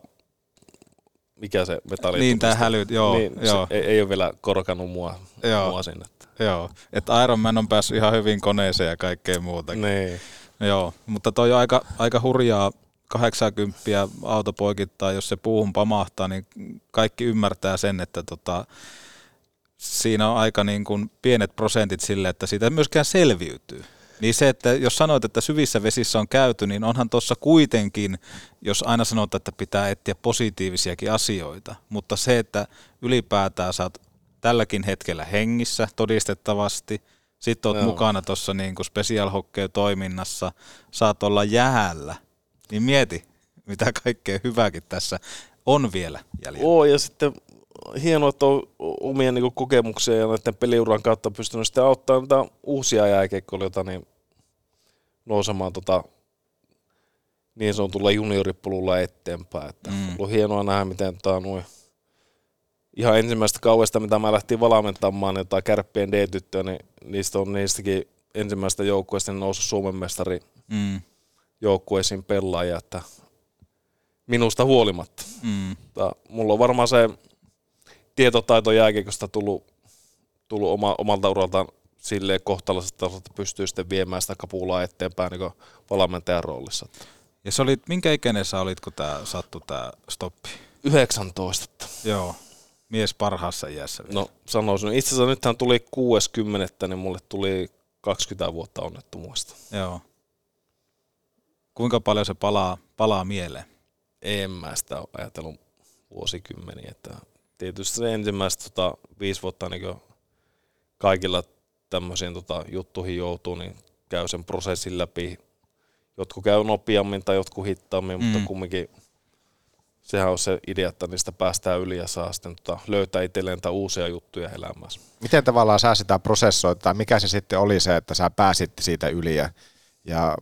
mikä se metalli Niin, tutista- hälyt, joo, niin, joo. Se ei, ei, ole vielä korkannut mua, Joo. mua sinne. Joo, että Iron Man on päässyt ihan hyvin koneeseen ja kaikkea muuta. Niin. Joo, mutta toi on aika, aika hurjaa 80 auto poikittaa, jos se puuhun pamahtaa, niin kaikki ymmärtää sen, että tota, siinä on aika niin kuin pienet prosentit sille, että siitä myöskään selviytyy. Niin se, että jos sanoit, että syvissä vesissä on käyty, niin onhan tuossa kuitenkin, jos aina sanotaan, että pitää etsiä positiivisiakin asioita, mutta se, että ylipäätään sä oot tälläkin hetkellä hengissä todistettavasti, sitten oot Joo. mukana tuossa niin kuin special hockey toiminnassa, saat olla jäällä, niin mieti, mitä kaikkea hyvääkin tässä on vielä jäljellä. Oo, ja sitten hienoa, että on omia niin kokemuksia ja näiden peliuran kautta pystynyt sitten auttamaan uusia jääkeikkoilijoita niin nousemaan tota, niin sanotulla junioripolulla eteenpäin. Että mm. On ollut hienoa nähdä, miten tota, noin ihan ensimmäistä kauesta, mitä mä lähtiin valmentamaan, jotain kärppien D-tyttöä, niin niistä on niistäkin ensimmäistä joukkueesta niin noussut Suomen mestari Mm. Joukkueisiin pelaajia, että minusta huolimatta. Mm. Mutta mulla on varmaan se tietotaito jääkiekosta tullut, tullut oma, omalta uraltaan silleen kohtalaisesti tasolla, että pystyy sitten viemään sitä kapulaa eteenpäin niin valmentajan roolissa. Ja se oli, minkä ikäinen sä olit, kun tää sattui tää stoppi? 19. Joo, mies parhaassa iässä. vielä. No sanoisin, itse asiassa nythän tuli 60, niin mulle tuli 20 vuotta onnettomuudesta. Joo. Kuinka paljon se palaa, palaa mieleen? En mä sitä ole ajatellut vuosikymmeniä. Että tietysti se ensimmäistä tota, viisi vuotta niin kaikilla tämmöisiin tota, juttuihin joutuu, niin käy sen prosessin läpi. Jotkut käy nopeammin tai jotkut hittaammin, mm. Mm. mutta kumminkin sehän on se idea, että niistä päästään yli ja saa sitten tota, löytää itselleen uusia juttuja elämässä. Miten tavallaan sä sitä prosessoit, tai mikä se sitten oli se, että sä pääsit siitä yli ja, ja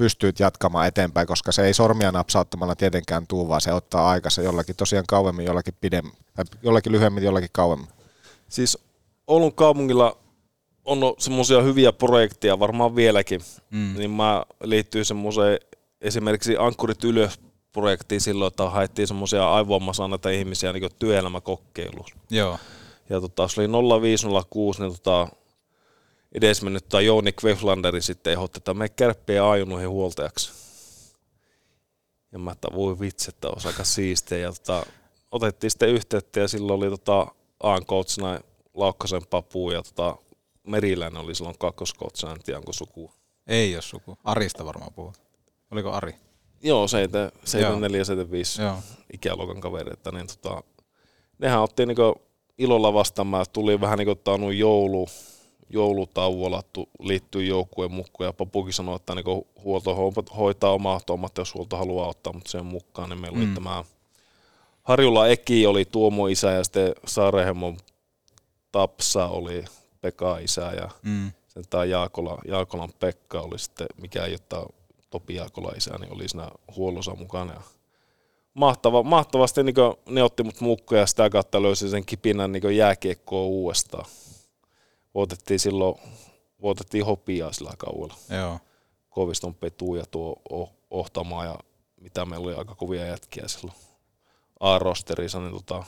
pystyt jatkamaan eteenpäin, koska se ei sormia napsauttamalla tietenkään tuu, vaan se ottaa aikansa jollakin tosiaan kauemmin, jollakin pidemmin, tai jollakin lyhyemmin, jollakin kauemmin. Siis Oulun kaupungilla on semmoisia hyviä projekteja, varmaan vieläkin, mm. niin mä liittyy semmoiseen esimerkiksi Ankkurit ylös projektiin silloin, että haettiin semmoisia aivoammasanneita ihmisiä niin työelämäkokeiluun. Joo. Ja tota, se oli 0506, niin tota, edesmennyt tai Jouni Kveflanderi sitten ehdotti, että me kärppiä ajunuihin huoltajaksi. Ja mä että voi vitsi, että olisi aika siistiä. Ja tota, otettiin sitten yhteyttä ja silloin oli tota, Aan coachina Laukkasen papu ja tota, Meriläinen oli silloin kakkoskoutsa, en tiedä onko suku. Ei ole suku. Arista varmaan puhut. Oliko Ari? Joo, 74 75 ikäluokan kavereita, niin tota, nehän otti niinku ilolla vastaan. Mä tuli vähän niinku taannut joulu, joulutauolla liittyy joukkueen mukaan ja Papukin sanoi, että niinku huolto hoitaa omaa hommat, jos huolto haluaa ottaa mut sen mukaan, niin meillä mm. oli tämä Harjulla Eki oli Tuomo isä ja sitten Saarehemon Tapsa oli Pekka isä ja mm. sen tämä Jaakola, Jaakolan Pekka oli sitten, mikä ei ottaa Topi Jaakola isä, niin oli siinä huollossa mukana. Ja mahtava, mahtavasti niin ne otti mut mukaan ja sitä kautta löysi sen kipinän niin jääkiekkoa uudestaan. Voitettiin silloin, voitettiin hopiaa sillä kaudella. Joo. Koviston Petu ja tuo Ohtamaa ja mitä meillä oli aika kovia jätkiä silloin A-rosterissa, niin tota,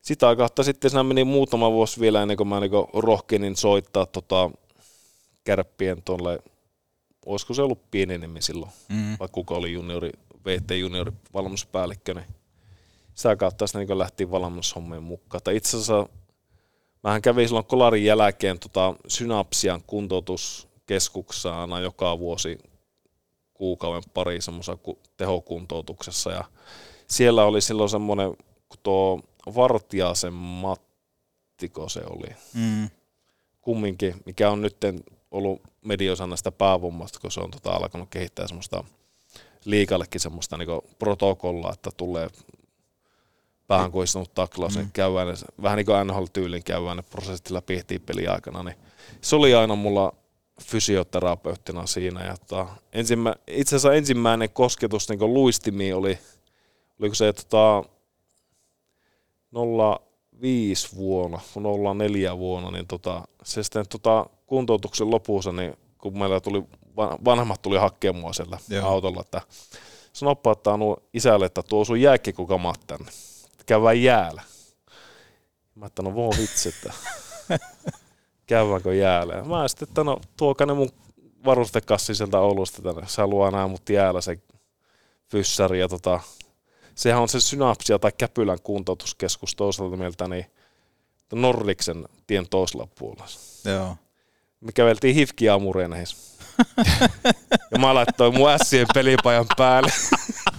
sitä kautta sitten siinä meni muutama vuosi vielä ennen kuin mä niin rohkenin soittaa tota, kärppien tuolle, olisiko se ollut pienenemmän silloin, mm-hmm. vai kuka oli juniori, VT juniori valmennuspäällikkö, niin sitä kautta sitten niin lähti valmennushommien mukaan. Tai itse asiassa mähän kävin silloin kolarin jälkeen tota, synapsian kuntoutuskeskuksessa aina joka vuosi kuukauden pari semmoisessa tehokuntoutuksessa ja siellä oli silloin semmoinen, kun tuo Vartiasen Mattiko se oli. Mm. Kumminkin, mikä on nyt ollut medioissa näistä päävommasta, kun se on tota alkanut kehittää semmoista liikallekin semmoista niin protokollaa, että tulee päähän istunut taklaus, mm. käydään, vähän niin kuin NHL-tyylin käydään ne prosessit läpi heti peliaikana, niin se oli aina mulla fysioterapeuttina siinä. Ja tota, ensimmä, itse asiassa ensimmäinen kosketus niin luistimiin oli, oliko se tota, 05 vuonna, 04 vuonna, niin tota, se sitten tota, kuntoutuksen lopussa, niin kun meillä tuli, vanhemmat tuli hakemaan mua siellä Joo. autolla, että sanoppa, että on isälle, että tuo sun jääkikokamat tänne, käydään jäällä. Mä että no voi vitsi, että käydäänkö jäällä. Mä sitten, että no tuokaa ne mun varustekassi sieltä Oulusta tänne, se haluaa nähdä mut jäällä se fyssäri ja tota, sehän on se synapsia tai käpylän kuntoutuskeskus toisaalta mieltä, niin Norliksen tien toisella puolella. Joo. Me käveltiin hifki aamureeneihin. ja mä laittoin mun ässien pelipajan päälle.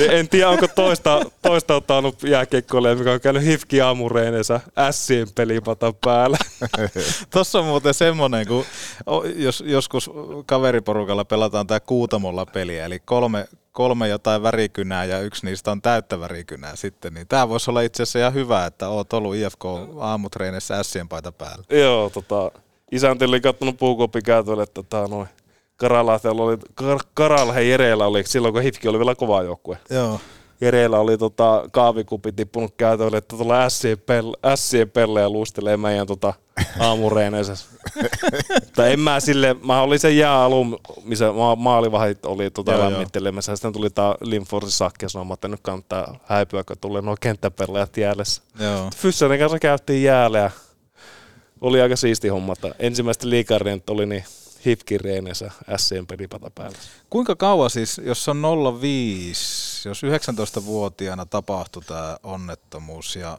en tiedä, onko toista, toista ottanut jääkiekkoille, mikä on käynyt hifki aamureeneensa ässien pelipatan päällä. Tossa on muuten semmoinen, kun jos joskus kaveriporukalla pelataan tämä kuutamolla peliä, eli kolme, kolme jotain värikynää ja yksi niistä on täyttä värikynää sitten, niin tämä voisi olla itse asiassa ihan hyvä, että oot ollut IFK aamutreenissä ässien paita päällä. Joo, tota, isänti oli kattonut puukoppi käytölle, että tota, noin Karalahdella oli, Kar- Karalhe Jereellä oli, silloin kun Hifki oli vielä kova joukkue. Joo. Jereellä oli tota, kaavikupi tippunut käytölle, että tuolla pelle, ässien pelleä luistelee meidän tota, aamureeneissa. tai en mä sille, mä olin sen jääalun, missä ma- maalivahit oli tota, lämmittelemässä. Sitten tuli tää Linforsin sakki sanomaan, että nyt kannattaa häipyä, kun tulee nuo kenttäpelleät jäälessä. Fyssärin kanssa käytiin jäällä ja oli aika siisti homma. Ensimmäistä liikarien oli niin hipkin reenensä SCn pelipata päällä. Kuinka kauan siis, jos on 05, jos 19-vuotiaana tapahtui tämä onnettomuus ja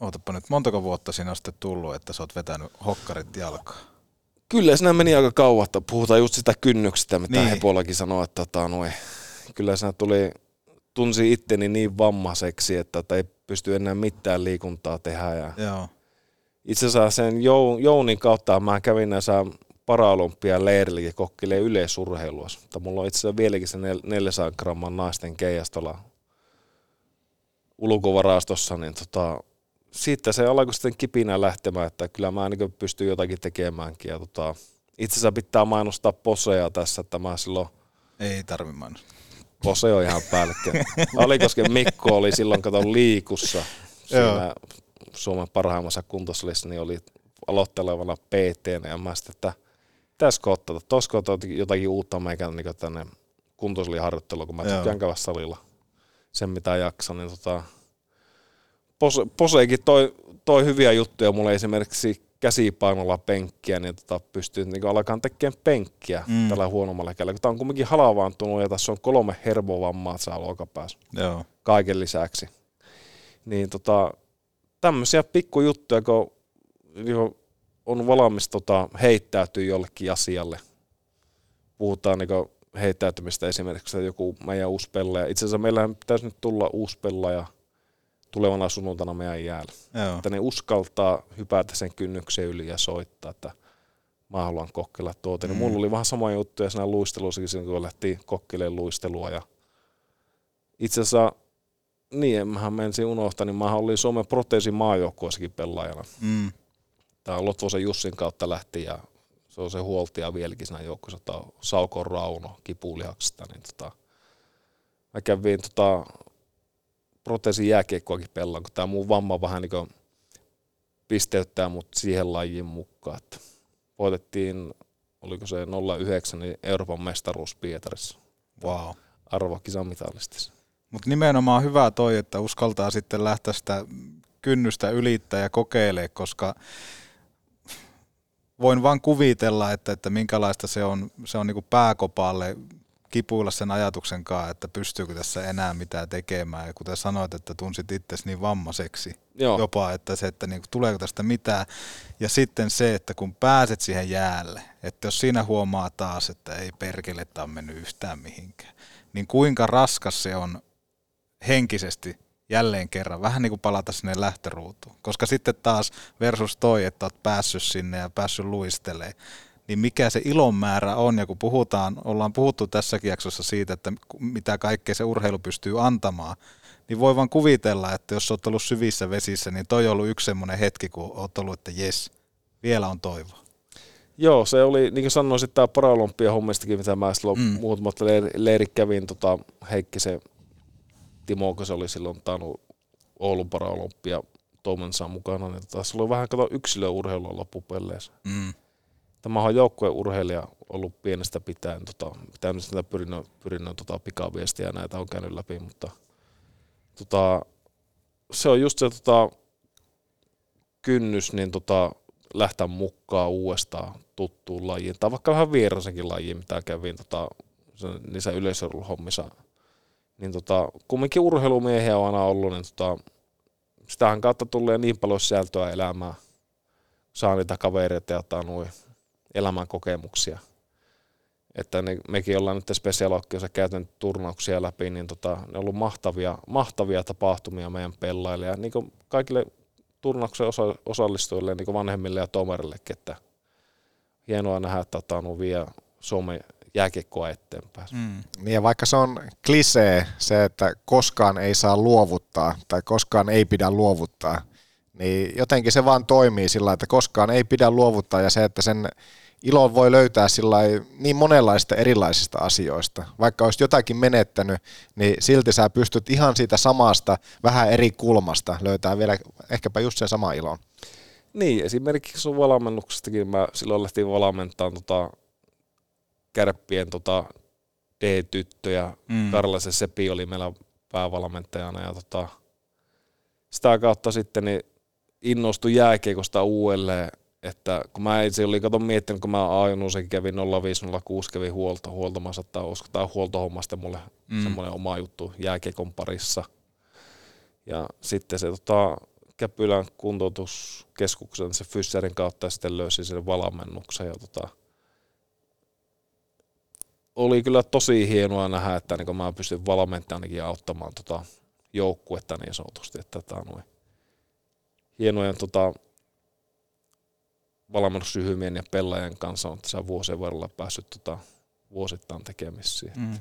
ootapa nyt montako vuotta siinä on sitten tullut, että sä oot vetänyt hokkarit jalkaa? Kyllä siinä meni aika kauan, että puhutaan just sitä kynnyksestä, mitä niin. Hepolakin sanoi, että tota, noin, kyllä siinä tuli, tunsi itteni niin vammaiseksi, että, että ei pysty enää mitään liikuntaa tehdä. Ja Joo. Itse asiassa sen Jounin kautta mä kävin näissä paraolympia leirillä kokkilee yleisurheilua. Mutta mulla on itse asiassa vieläkin se 400 gramman naisten keijastolla ulkovarastossa, niin tota, siitä se alkoi sitten kipinä lähtemään, että kyllä mä niin pystyn jotakin tekemäänkin. Ja tota, Itse asiassa pitää mainostaa Posea tässä, että mä silloin Ei tarvi mainostaa. Pose on ihan päällekkäin. Alikosken Mikko oli silloin, kato liikussa siinä Suomen parhaimmassa kuntosalissa, niin oli aloittelevana pt ja mä sitten, että pitäisikö ottaa, tosko ottaa jotakin uutta meikän niin tänne kuntosaliharjoittelua, kun mä Joo. tykkään käydä salilla sen mitä jaksan, niin tota, Pose, Poseekin toi, toi hyviä juttuja mulle esimerkiksi käsipainolla penkkiä, niin tota pystyy niin alkaa tekemään penkkiä Mm. tällä huonommalla kädellä. Kun tää on kumminkin halavaantunut ja tässä on kolme hermovammaa saa olkapäässä Joo. kaiken lisäksi. Niin tota, tämmöisiä pikkujuttuja, kun niin on valmis tota, heittäytyä jollekin asialle. Puhutaan niin heittäytymistä esimerkiksi, että joku meidän uusi pelaaja. Itse asiassa meillä pitäisi nyt tulla uusi pelaaja tulevana sunnuntaina meidän jäällä. Joo. Että ne uskaltaa hypätä sen kynnyksen yli ja soittaa, että mä haluan kokeilla tuota. Mm. Mm. Mulla oli vähän sama juttu ja siinä luistelussakin, silloin, kun lähti kokeilemaan luistelua. Ja itse asiassa, niin mähän menisin unohtaa, niin mä olin Suomen proteesin maajoukkueessakin pelaajana. Mm. Tämä Lotvosen Jussin kautta lähti ja se on se huoltaja vieläkin siinä joukkueessa, tämä on Sauko Rauno kipulihaksesta, niin tota, mä kävin tota, proteesin jääkiekkoakin pelaan, kun tämä mun vamma vähän niin pisteyttää mut siihen lajiin mukaan, että voitettiin, oliko se 09, niin Euroopan mestaruus Pietarissa. Wow. Arvokisamitalistis. Mutta nimenomaan hyvä toi, että uskaltaa sitten lähteä sitä kynnystä ylittää ja kokeilee, koska voin vaan kuvitella, että, että minkälaista se on, se on niinku pääkopaalle kipuilla sen ajatuksen kanssa, että pystyykö tässä enää mitään tekemään. Ja kuten sanoit, että tunsit itsesi niin vammaiseksi Joo. jopa, että se, että niinku, tuleeko tästä mitään. Ja sitten se, että kun pääset siihen jäälle, että jos siinä huomaa taas, että ei perkele, tämä on mennyt yhtään mihinkään, niin kuinka raskas se on henkisesti jälleen kerran, vähän niin kuin palata sinne lähtöruutuun. Koska sitten taas versus toi, että oot päässyt sinne ja päässyt luistelee, niin mikä se ilon määrä on, ja kun puhutaan, ollaan puhuttu tässäkin jaksossa siitä, että mitä kaikkea se urheilu pystyy antamaan, niin voi vaan kuvitella, että jos oot ollut syvissä vesissä, niin toi on ollut yksi semmoinen hetki, kun oot ollut, että jes, vielä on toivoa. Joo, se oli, niin kuin sanoin, tämä paraolympia hommistakin, mitä mä silloin Mm. mm. muutamat leir, leirit kävin, tota, Heikkisen Timo, se oli silloin tainnut Oulun paraolympia toimensa mukana, niin tota, se oli vähän kato yksilöurheilua loppupeleissä. Mm. Tämä on joukkueurheilija ollut pienestä pitäen, tota, pitänyt sitä pyrinnön, pyrinnön tota, pikaviestiä ja näitä on käynyt läpi, mutta tota, se on just se tota, kynnys niin tota, lähteä mukaan uudestaan tuttuun lajiin, tai vaikka vähän vierasenkin lajiin, mitä kävin tota, niissä yleisöhommissa. Niin tota, kumminkin urheilumiehiä on aina ollut, niin tota, sitähän kautta tulee niin paljon sisältöä elämään. Saa niitä kavereita ja ottaa noin elämän kokemuksia. Että ne, mekin ollaan nyt Specialokkiossa käytän turnauksia läpi, niin tota, ne on ollut mahtavia, mahtavia tapahtumia meidän pelaajille ja niin kuin kaikille turnauksen osa, osallistujille, niin kuin vanhemmille ja tomerillekin, että hienoa nähdä, että tota, on vie Suomen jääkiekkoa eteenpäin. Mm. Niin ja vaikka se on klisee se, että koskaan ei saa luovuttaa tai koskaan ei pidä luovuttaa, niin jotenkin se vaan toimii sillä lailla, että koskaan ei pidä luovuttaa ja se, että sen ilon voi löytää sillä niin monenlaista erilaisista asioista. Vaikka olisi jotakin menettänyt, niin silti sä pystyt ihan siitä samasta vähän eri kulmasta löytää vielä ehkäpä just sen sama ilon. Niin, esimerkiksi sun valmennuksestakin mä silloin lähtiin valmentamaan tota, kärppien tota, D-tyttöjä. Mm. Mm. Karlasen Sepi oli meillä päävalmentajana ja tota, sitä kautta sitten niin innostui jääkiekosta uudelleen, että kun mä itse olin kato miettinyt, kun mä Ainuusen kävin 0506, kävin huolto, huoltamassa, että olisiko tämä huoltohomma sitten mulle Mm. mm. semmoinen oma juttu jääkiekon parissa. Ja sitten se tota, Käpylän kuntoutuskeskuksen se Fysserin kautta sitten löysin sen valmennuksen ja tota, oli kyllä tosi hienoa nähdä, että niin mä pystyn valmentajanakin auttamaan tota joukkuetta niin sanotusti, että tota, noin hienojen tota, valmennusryhmien ja pelaajien kanssa on tässä vuosien varrella päässyt tota, vuosittain tekemisiin. Mm.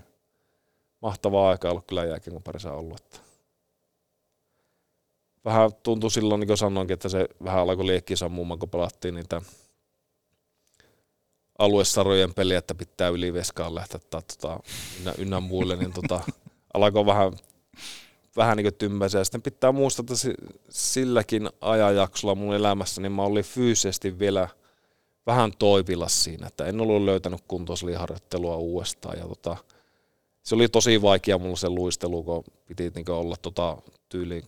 Mahtavaa aikaa ollut kyllä jääkiekon parissa ollut. Että vähän tuntui silloin, niin kuin sanoinkin, että se vähän alkoi liekkiä sammumaan, kun pelattiin niitä aluesarojen peli, että pitää yliveskaan lähteä tai tota, ynnä, ynnä muille, niin tota, alkoi vähän, vähän niin tymmäisiä. Sitten pitää muistaa, että silläkin ajanjaksolla mun elämässä, niin mä olin fyysisesti vielä vähän toipilas siinä, että en ollut löytänyt kuntoisliharjoittelua uudestaan. Ja tota, se oli tosi vaikea mulla se luistelu, kun piti niin olla tota, tyyli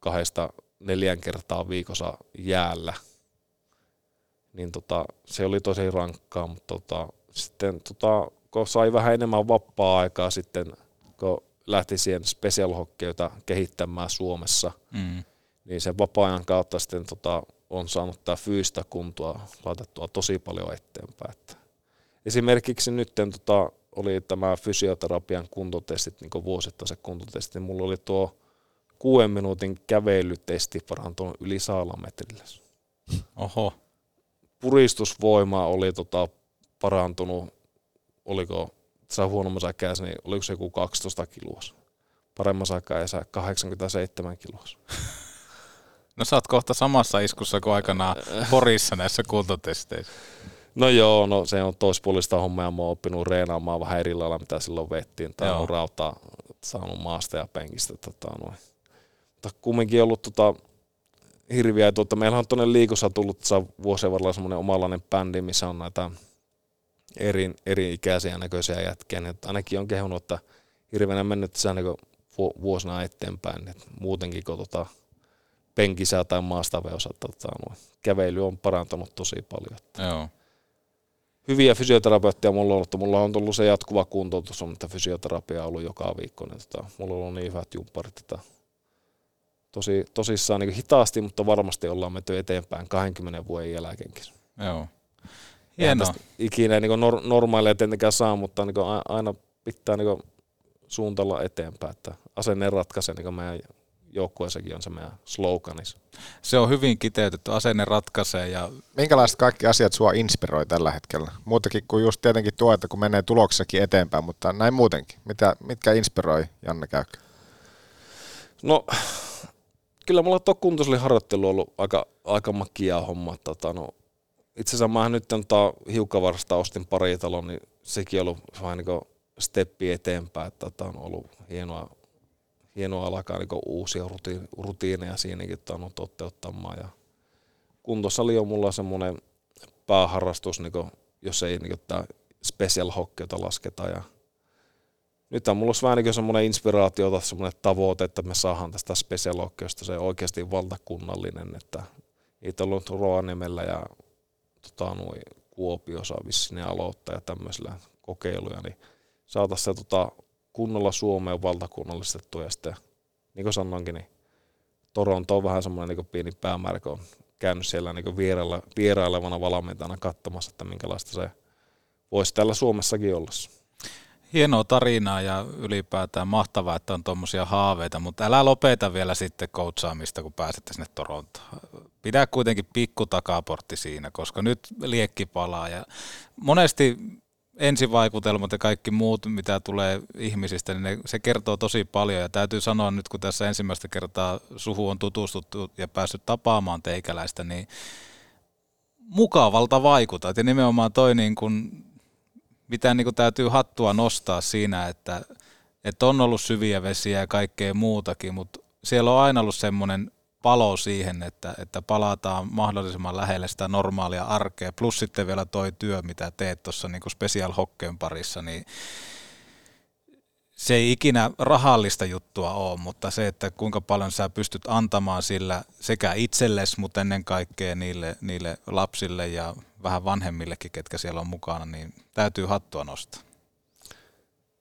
kahdesta neljän kertaa viikossa jäällä. Niin tota, se oli tosi rankkaa, mutta tota, sitten tota, kun sai vähän enemmän vapaa-aikaa sitten, kun lähti siihen special hockeyta kehittämään Suomessa, mm. niin sen vapaa-ajan kautta sitten tota, on saanut tämä fyysistä kuntoa laitettua tosi paljon eteenpäin. Että esimerkiksi nyt tota, oli tämä fysioterapian kuntotestit, niin vuosittaiset kuntotestit, niin mulla oli tuo kuuden minuutin kävelytesti parantunut yli saalametrillä. Oho. Puristusvoima oli tota parantunut, oliko saa huonommassa kädessä, niin oliko se joku 12 kiloa. Paremmassa kädessä 87 kiloa. No sä oot kohta samassa iskussa kuin aikanaan Porissa näissä kuntotesteissä. No joo, no se on toispuolista hommaa ja mä oon oppinut reenaamaan vähän eri lailla, mitä silloin vettiin. Tai on rautaa saanut maasta ja penkistä. Tota, noin. Mutta kumminkin ollut tota, hirviä. Tuota, meillä on tuonne liikossa tullut vuosien varrella semmoinen omalainen bändi, missä on näitä eri, eri ikäisiä näköisiä jätkiä. Niin ainakin on kehunut, että hirveänä mennyt tässä niin vuosina eteenpäin. Et muutenkin kun tota, penkissä tai maastaveossa tota, no, kävely on parantanut tosi paljon. Että. Joo. Hyviä fysioterapeutteja mulla on ollut. Mulla on tullut se jatkuva kuntoutus, mutta fysioterapia on ollut joka viikko. Niin tota, mulla on ollut niin hyvät jumpparit, että tosi, tosissaan niin hitaasti, mutta varmasti ollaan menty eteenpäin 20 vuoden jälkeenkin. Joo. Hienoa. Ikinä niin nor- normaaleja tietenkään saa, mutta niin aina pitää niin suuntalla eteenpäin, että asenne ratkaisee niin meidän joukkueessakin on se meidän sloganis. Se on hyvin kiteytetty, asenne ratkaisee. Ja... Minkälaiset kaikki asiat sua inspiroi tällä hetkellä? Muutakin kuin just tietenkin tuo, että kun menee tuloksessakin eteenpäin, mutta näin muutenkin. Mitä, mitkä inspiroi Janne Käykkä? No kyllä mulla tuo harjoittelu on ollut aika, aika makia homma. Tota, no, itse asiassa mä nyt tota, hiukkavarsta ostin pari talon, niin sekin on ollut vähän niin steppi eteenpäin. Että, tota, on ollut hienoa, hienoa alkaa niin uusia rutiineja siinäkin on toteuttamaan. Ja kuntosali on mulla semmoinen pääharrastus, niin kuin, jos ei niin tämä special hockeyta lasketa. Ja nyt on mulla vähän niin semmoinen inspiraatio tai semmoinen tavoite, että me saadaan tästä special se oikeasti valtakunnallinen, että niitä on ollut Rovaniemellä ja tota, Kuopiossa vissiin aloittaa ja tämmöisillä kokeiluja, niin saataisiin se tota, kunnolla Suomeen valtakunnallistettu ja sitten, niin kuin sanoinkin, niin Toronto on vähän semmoinen niin pieni päämäärä, kun on käynyt siellä niin vierailla, vierailevana valmentajana katsomassa, että minkälaista se voisi täällä Suomessakin olla hienoa tarinaa ja ylipäätään mahtavaa, että on tuommoisia haaveita, mutta älä lopeta vielä sitten koutsaamista, kun pääsette sinne Torontoon. Pidä kuitenkin pikku takaportti siinä, koska nyt liekki palaa ja monesti ensivaikutelmat ja kaikki muut, mitä tulee ihmisistä, niin ne, se kertoo tosi paljon. Ja täytyy sanoa nyt, kun tässä ensimmäistä kertaa suhu on tutustuttu ja päässyt tapaamaan teikäläistä, niin mukavalta vaikutat. Ja nimenomaan toi niin kun mitä niin kuin täytyy hattua nostaa siinä, että, että on ollut syviä vesiä ja kaikkea muutakin, mutta siellä on aina ollut semmoinen palo siihen, että, että palataan mahdollisimman lähelle sitä normaalia arkea, plus sitten vielä toi työ, mitä teet tuossa niin special hockeen parissa, niin se ei ikinä rahallista juttua ole, mutta se, että kuinka paljon sä pystyt antamaan sillä sekä itsellesi, mutta ennen kaikkea niille, niille lapsille ja vähän vanhemmillekin, ketkä siellä on mukana, niin täytyy hattua nostaa.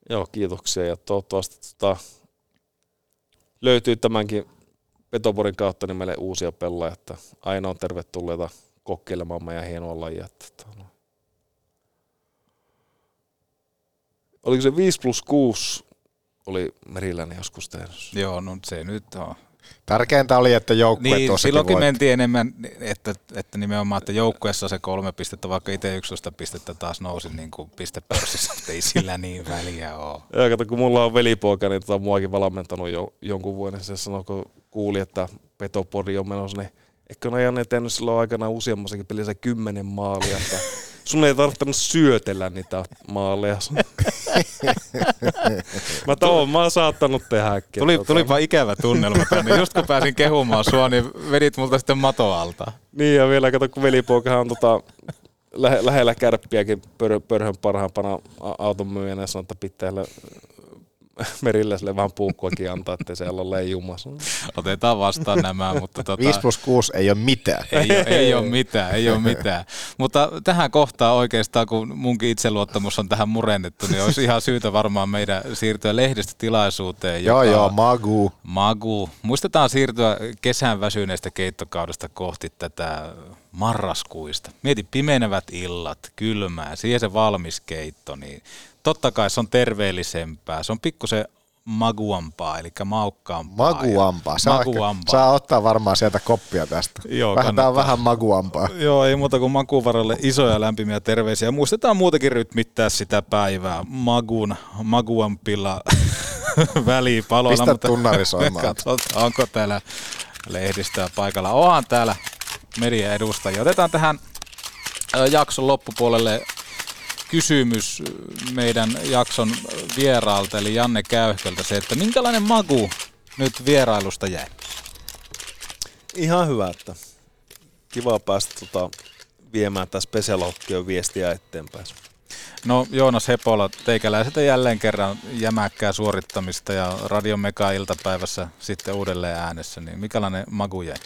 Joo, kiitoksia ja toivottavasti tota, löytyy tämänkin Petoporin kautta niin meille uusia pelaajia, että aina on tervetulleita kokeilemaan meidän hienoa lajia. Tota, no. Oliko se 5 plus 6 oli Meriläinen joskus tehnyt? Joo, no se nyt on Tärkeintä oli, että joukkue niin, silloinkin voitti. mentiin enemmän, että, että nimenomaan, että joukkueessa se kolme pistettä, vaikka itse 11 pistettä taas nousi niin kuin pistepörssissä, että ei sillä niin väliä ole. Ja kato, kun mulla on velipoika, niin tota, muakin valmentanut jo, jonkun vuoden, se sanoi, kun kuuli, että Petopodi on menossa, niin eikö ne Janne tehnyt silloin aikana useammassakin pelissä kymmenen maalia, että sun ei tarvitse syötellä niitä maaleja. mä toivon, mä oon saattanut tehdä äkkiä. Tuli, tota. tulipa ikävä tunnelma tänne. Just kun pääsin kehumaan sua, niin vedit multa sitten mato alta. Niin ja vielä kato, kun velipoikahan on tota, lähe, lähellä kärppiäkin pör, pörhön parhaimpana auton myyjänä ja sanoi, että pitää sille vähän puukkuakin antaa, ettei siellä ole leijumassa. Otetaan vastaan nämä, mutta tota, 5 plus 6 ei ole mitään. ei, ole, ei ole mitään, ei ole mitään. Mutta tähän kohtaan oikeastaan, kun munkin itseluottamus on tähän murennettu, niin olisi ihan syytä varmaan meidän siirtyä lehdistötilaisuuteen. Joo, joka- joo, Magu. Magu. Muistetaan siirtyä kesän väsyneestä keittokaudesta kohti tätä marraskuista. Mieti pimenevät illat, kylmää, siihen se valmis keitto, niin totta kai se on terveellisempää. Se on pikkusen maguampaa, eli maukkaampaa. Maguampaa. Saa, Maguampaa. saa ottaa varmaan sieltä koppia tästä. Joo, vähän, tää on vähän maguampaa. Joo, ei muuta kuin makuvaralle isoja lämpimiä terveisiä. Muistetaan muutenkin rytmittää sitä päivää magun, maguampilla välipaloilla. Pistä tunnari soimaan. Katsotaan, onko täällä lehdistöä paikalla. Onhan täällä median edustajia. Otetaan tähän jakson loppupuolelle kysymys meidän jakson vieraalta, eli Janne Käyhköltä se, että minkälainen magu nyt vierailusta jäi? Ihan hyvä, että kiva päästä tota, viemään tätä Special viestiä eteenpäin. No Joonas Hepola, teikäläiseltä jälleen kerran jämäkkää suorittamista ja Radion Mega iltapäivässä sitten uudelleen äänessä, niin mikälainen magu jäi?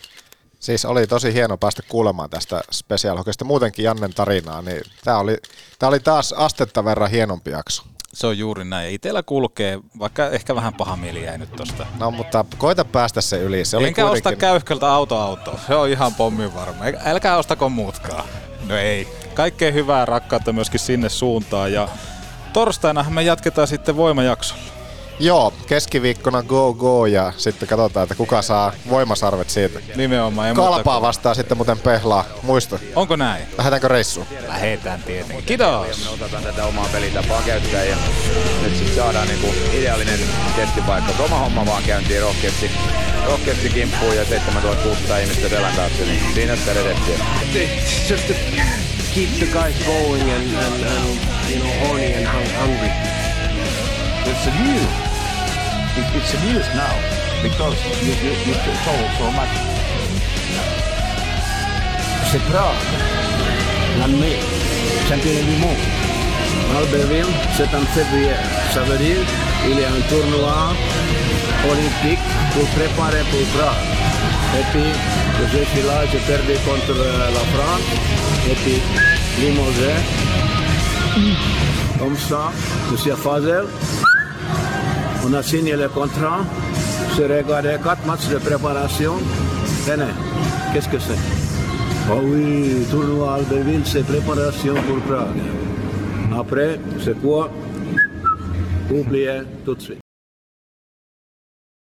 Siis oli tosi hieno päästä kuulemaan tästä Special Hockeysta muutenkin Jannen tarinaa, niin tämä oli, tää oli taas astetta verran hienompi jakso. Se on juuri näin. Itellä kulkee, vaikka ehkä vähän paha mieli jäi nyt tosta. No mutta koita päästä se yli. Se oli Enkä osta kuitenkin... käyhköltä auto auto. Se on ihan pommin varma. Älkää ostako muutkaan. No ei. Kaikkea hyvää rakkautta myöskin sinne suuntaan. Ja torstaina me jatketaan sitten voimajaksolla. Joo, keskiviikkona go go ja sitten katsotaan, että kuka saa voimasarvet siitä. Nimenomaan. Ei muuta Kalpaa kuin- vastaa sitten muuten pehlaa. Muista. Onko näin? Lähdetäänkö reissuun? Lähetään tietenkin. Kiitos. Me otetaan tätä omaa pelitapaa käyttää ja nyt sitten saadaan niinku ideaalinen testipaikka. Oma homma vaan käyntiin rohkeasti, rohkeasti kimppuun ja 7600 ihmistä selän taakse, niin siinä sitä redettiä. Just to keep the guys going and, and, and you know horny and hung- hungry. It's a news. It, it's a news now because you, you, you told so much. C'est Prague, l'année, championnat du monde. Albertville, en février. Ça veut dire il y a un tournoi olympique pour préparer pour Prague. Et puis, je suis là, j'ai perdu contre euh, la France. Et puis, Limoges. Comme ça, je suis à Fazel. On a signé le contrat. J'ai regardé quatre matchs de préparation. Tenez, qu'est-ce que c'est? Oh oui, tournoi Albertville, c'est préparation pour Prague. Après, c'est quoi? Oubliez tout de suite.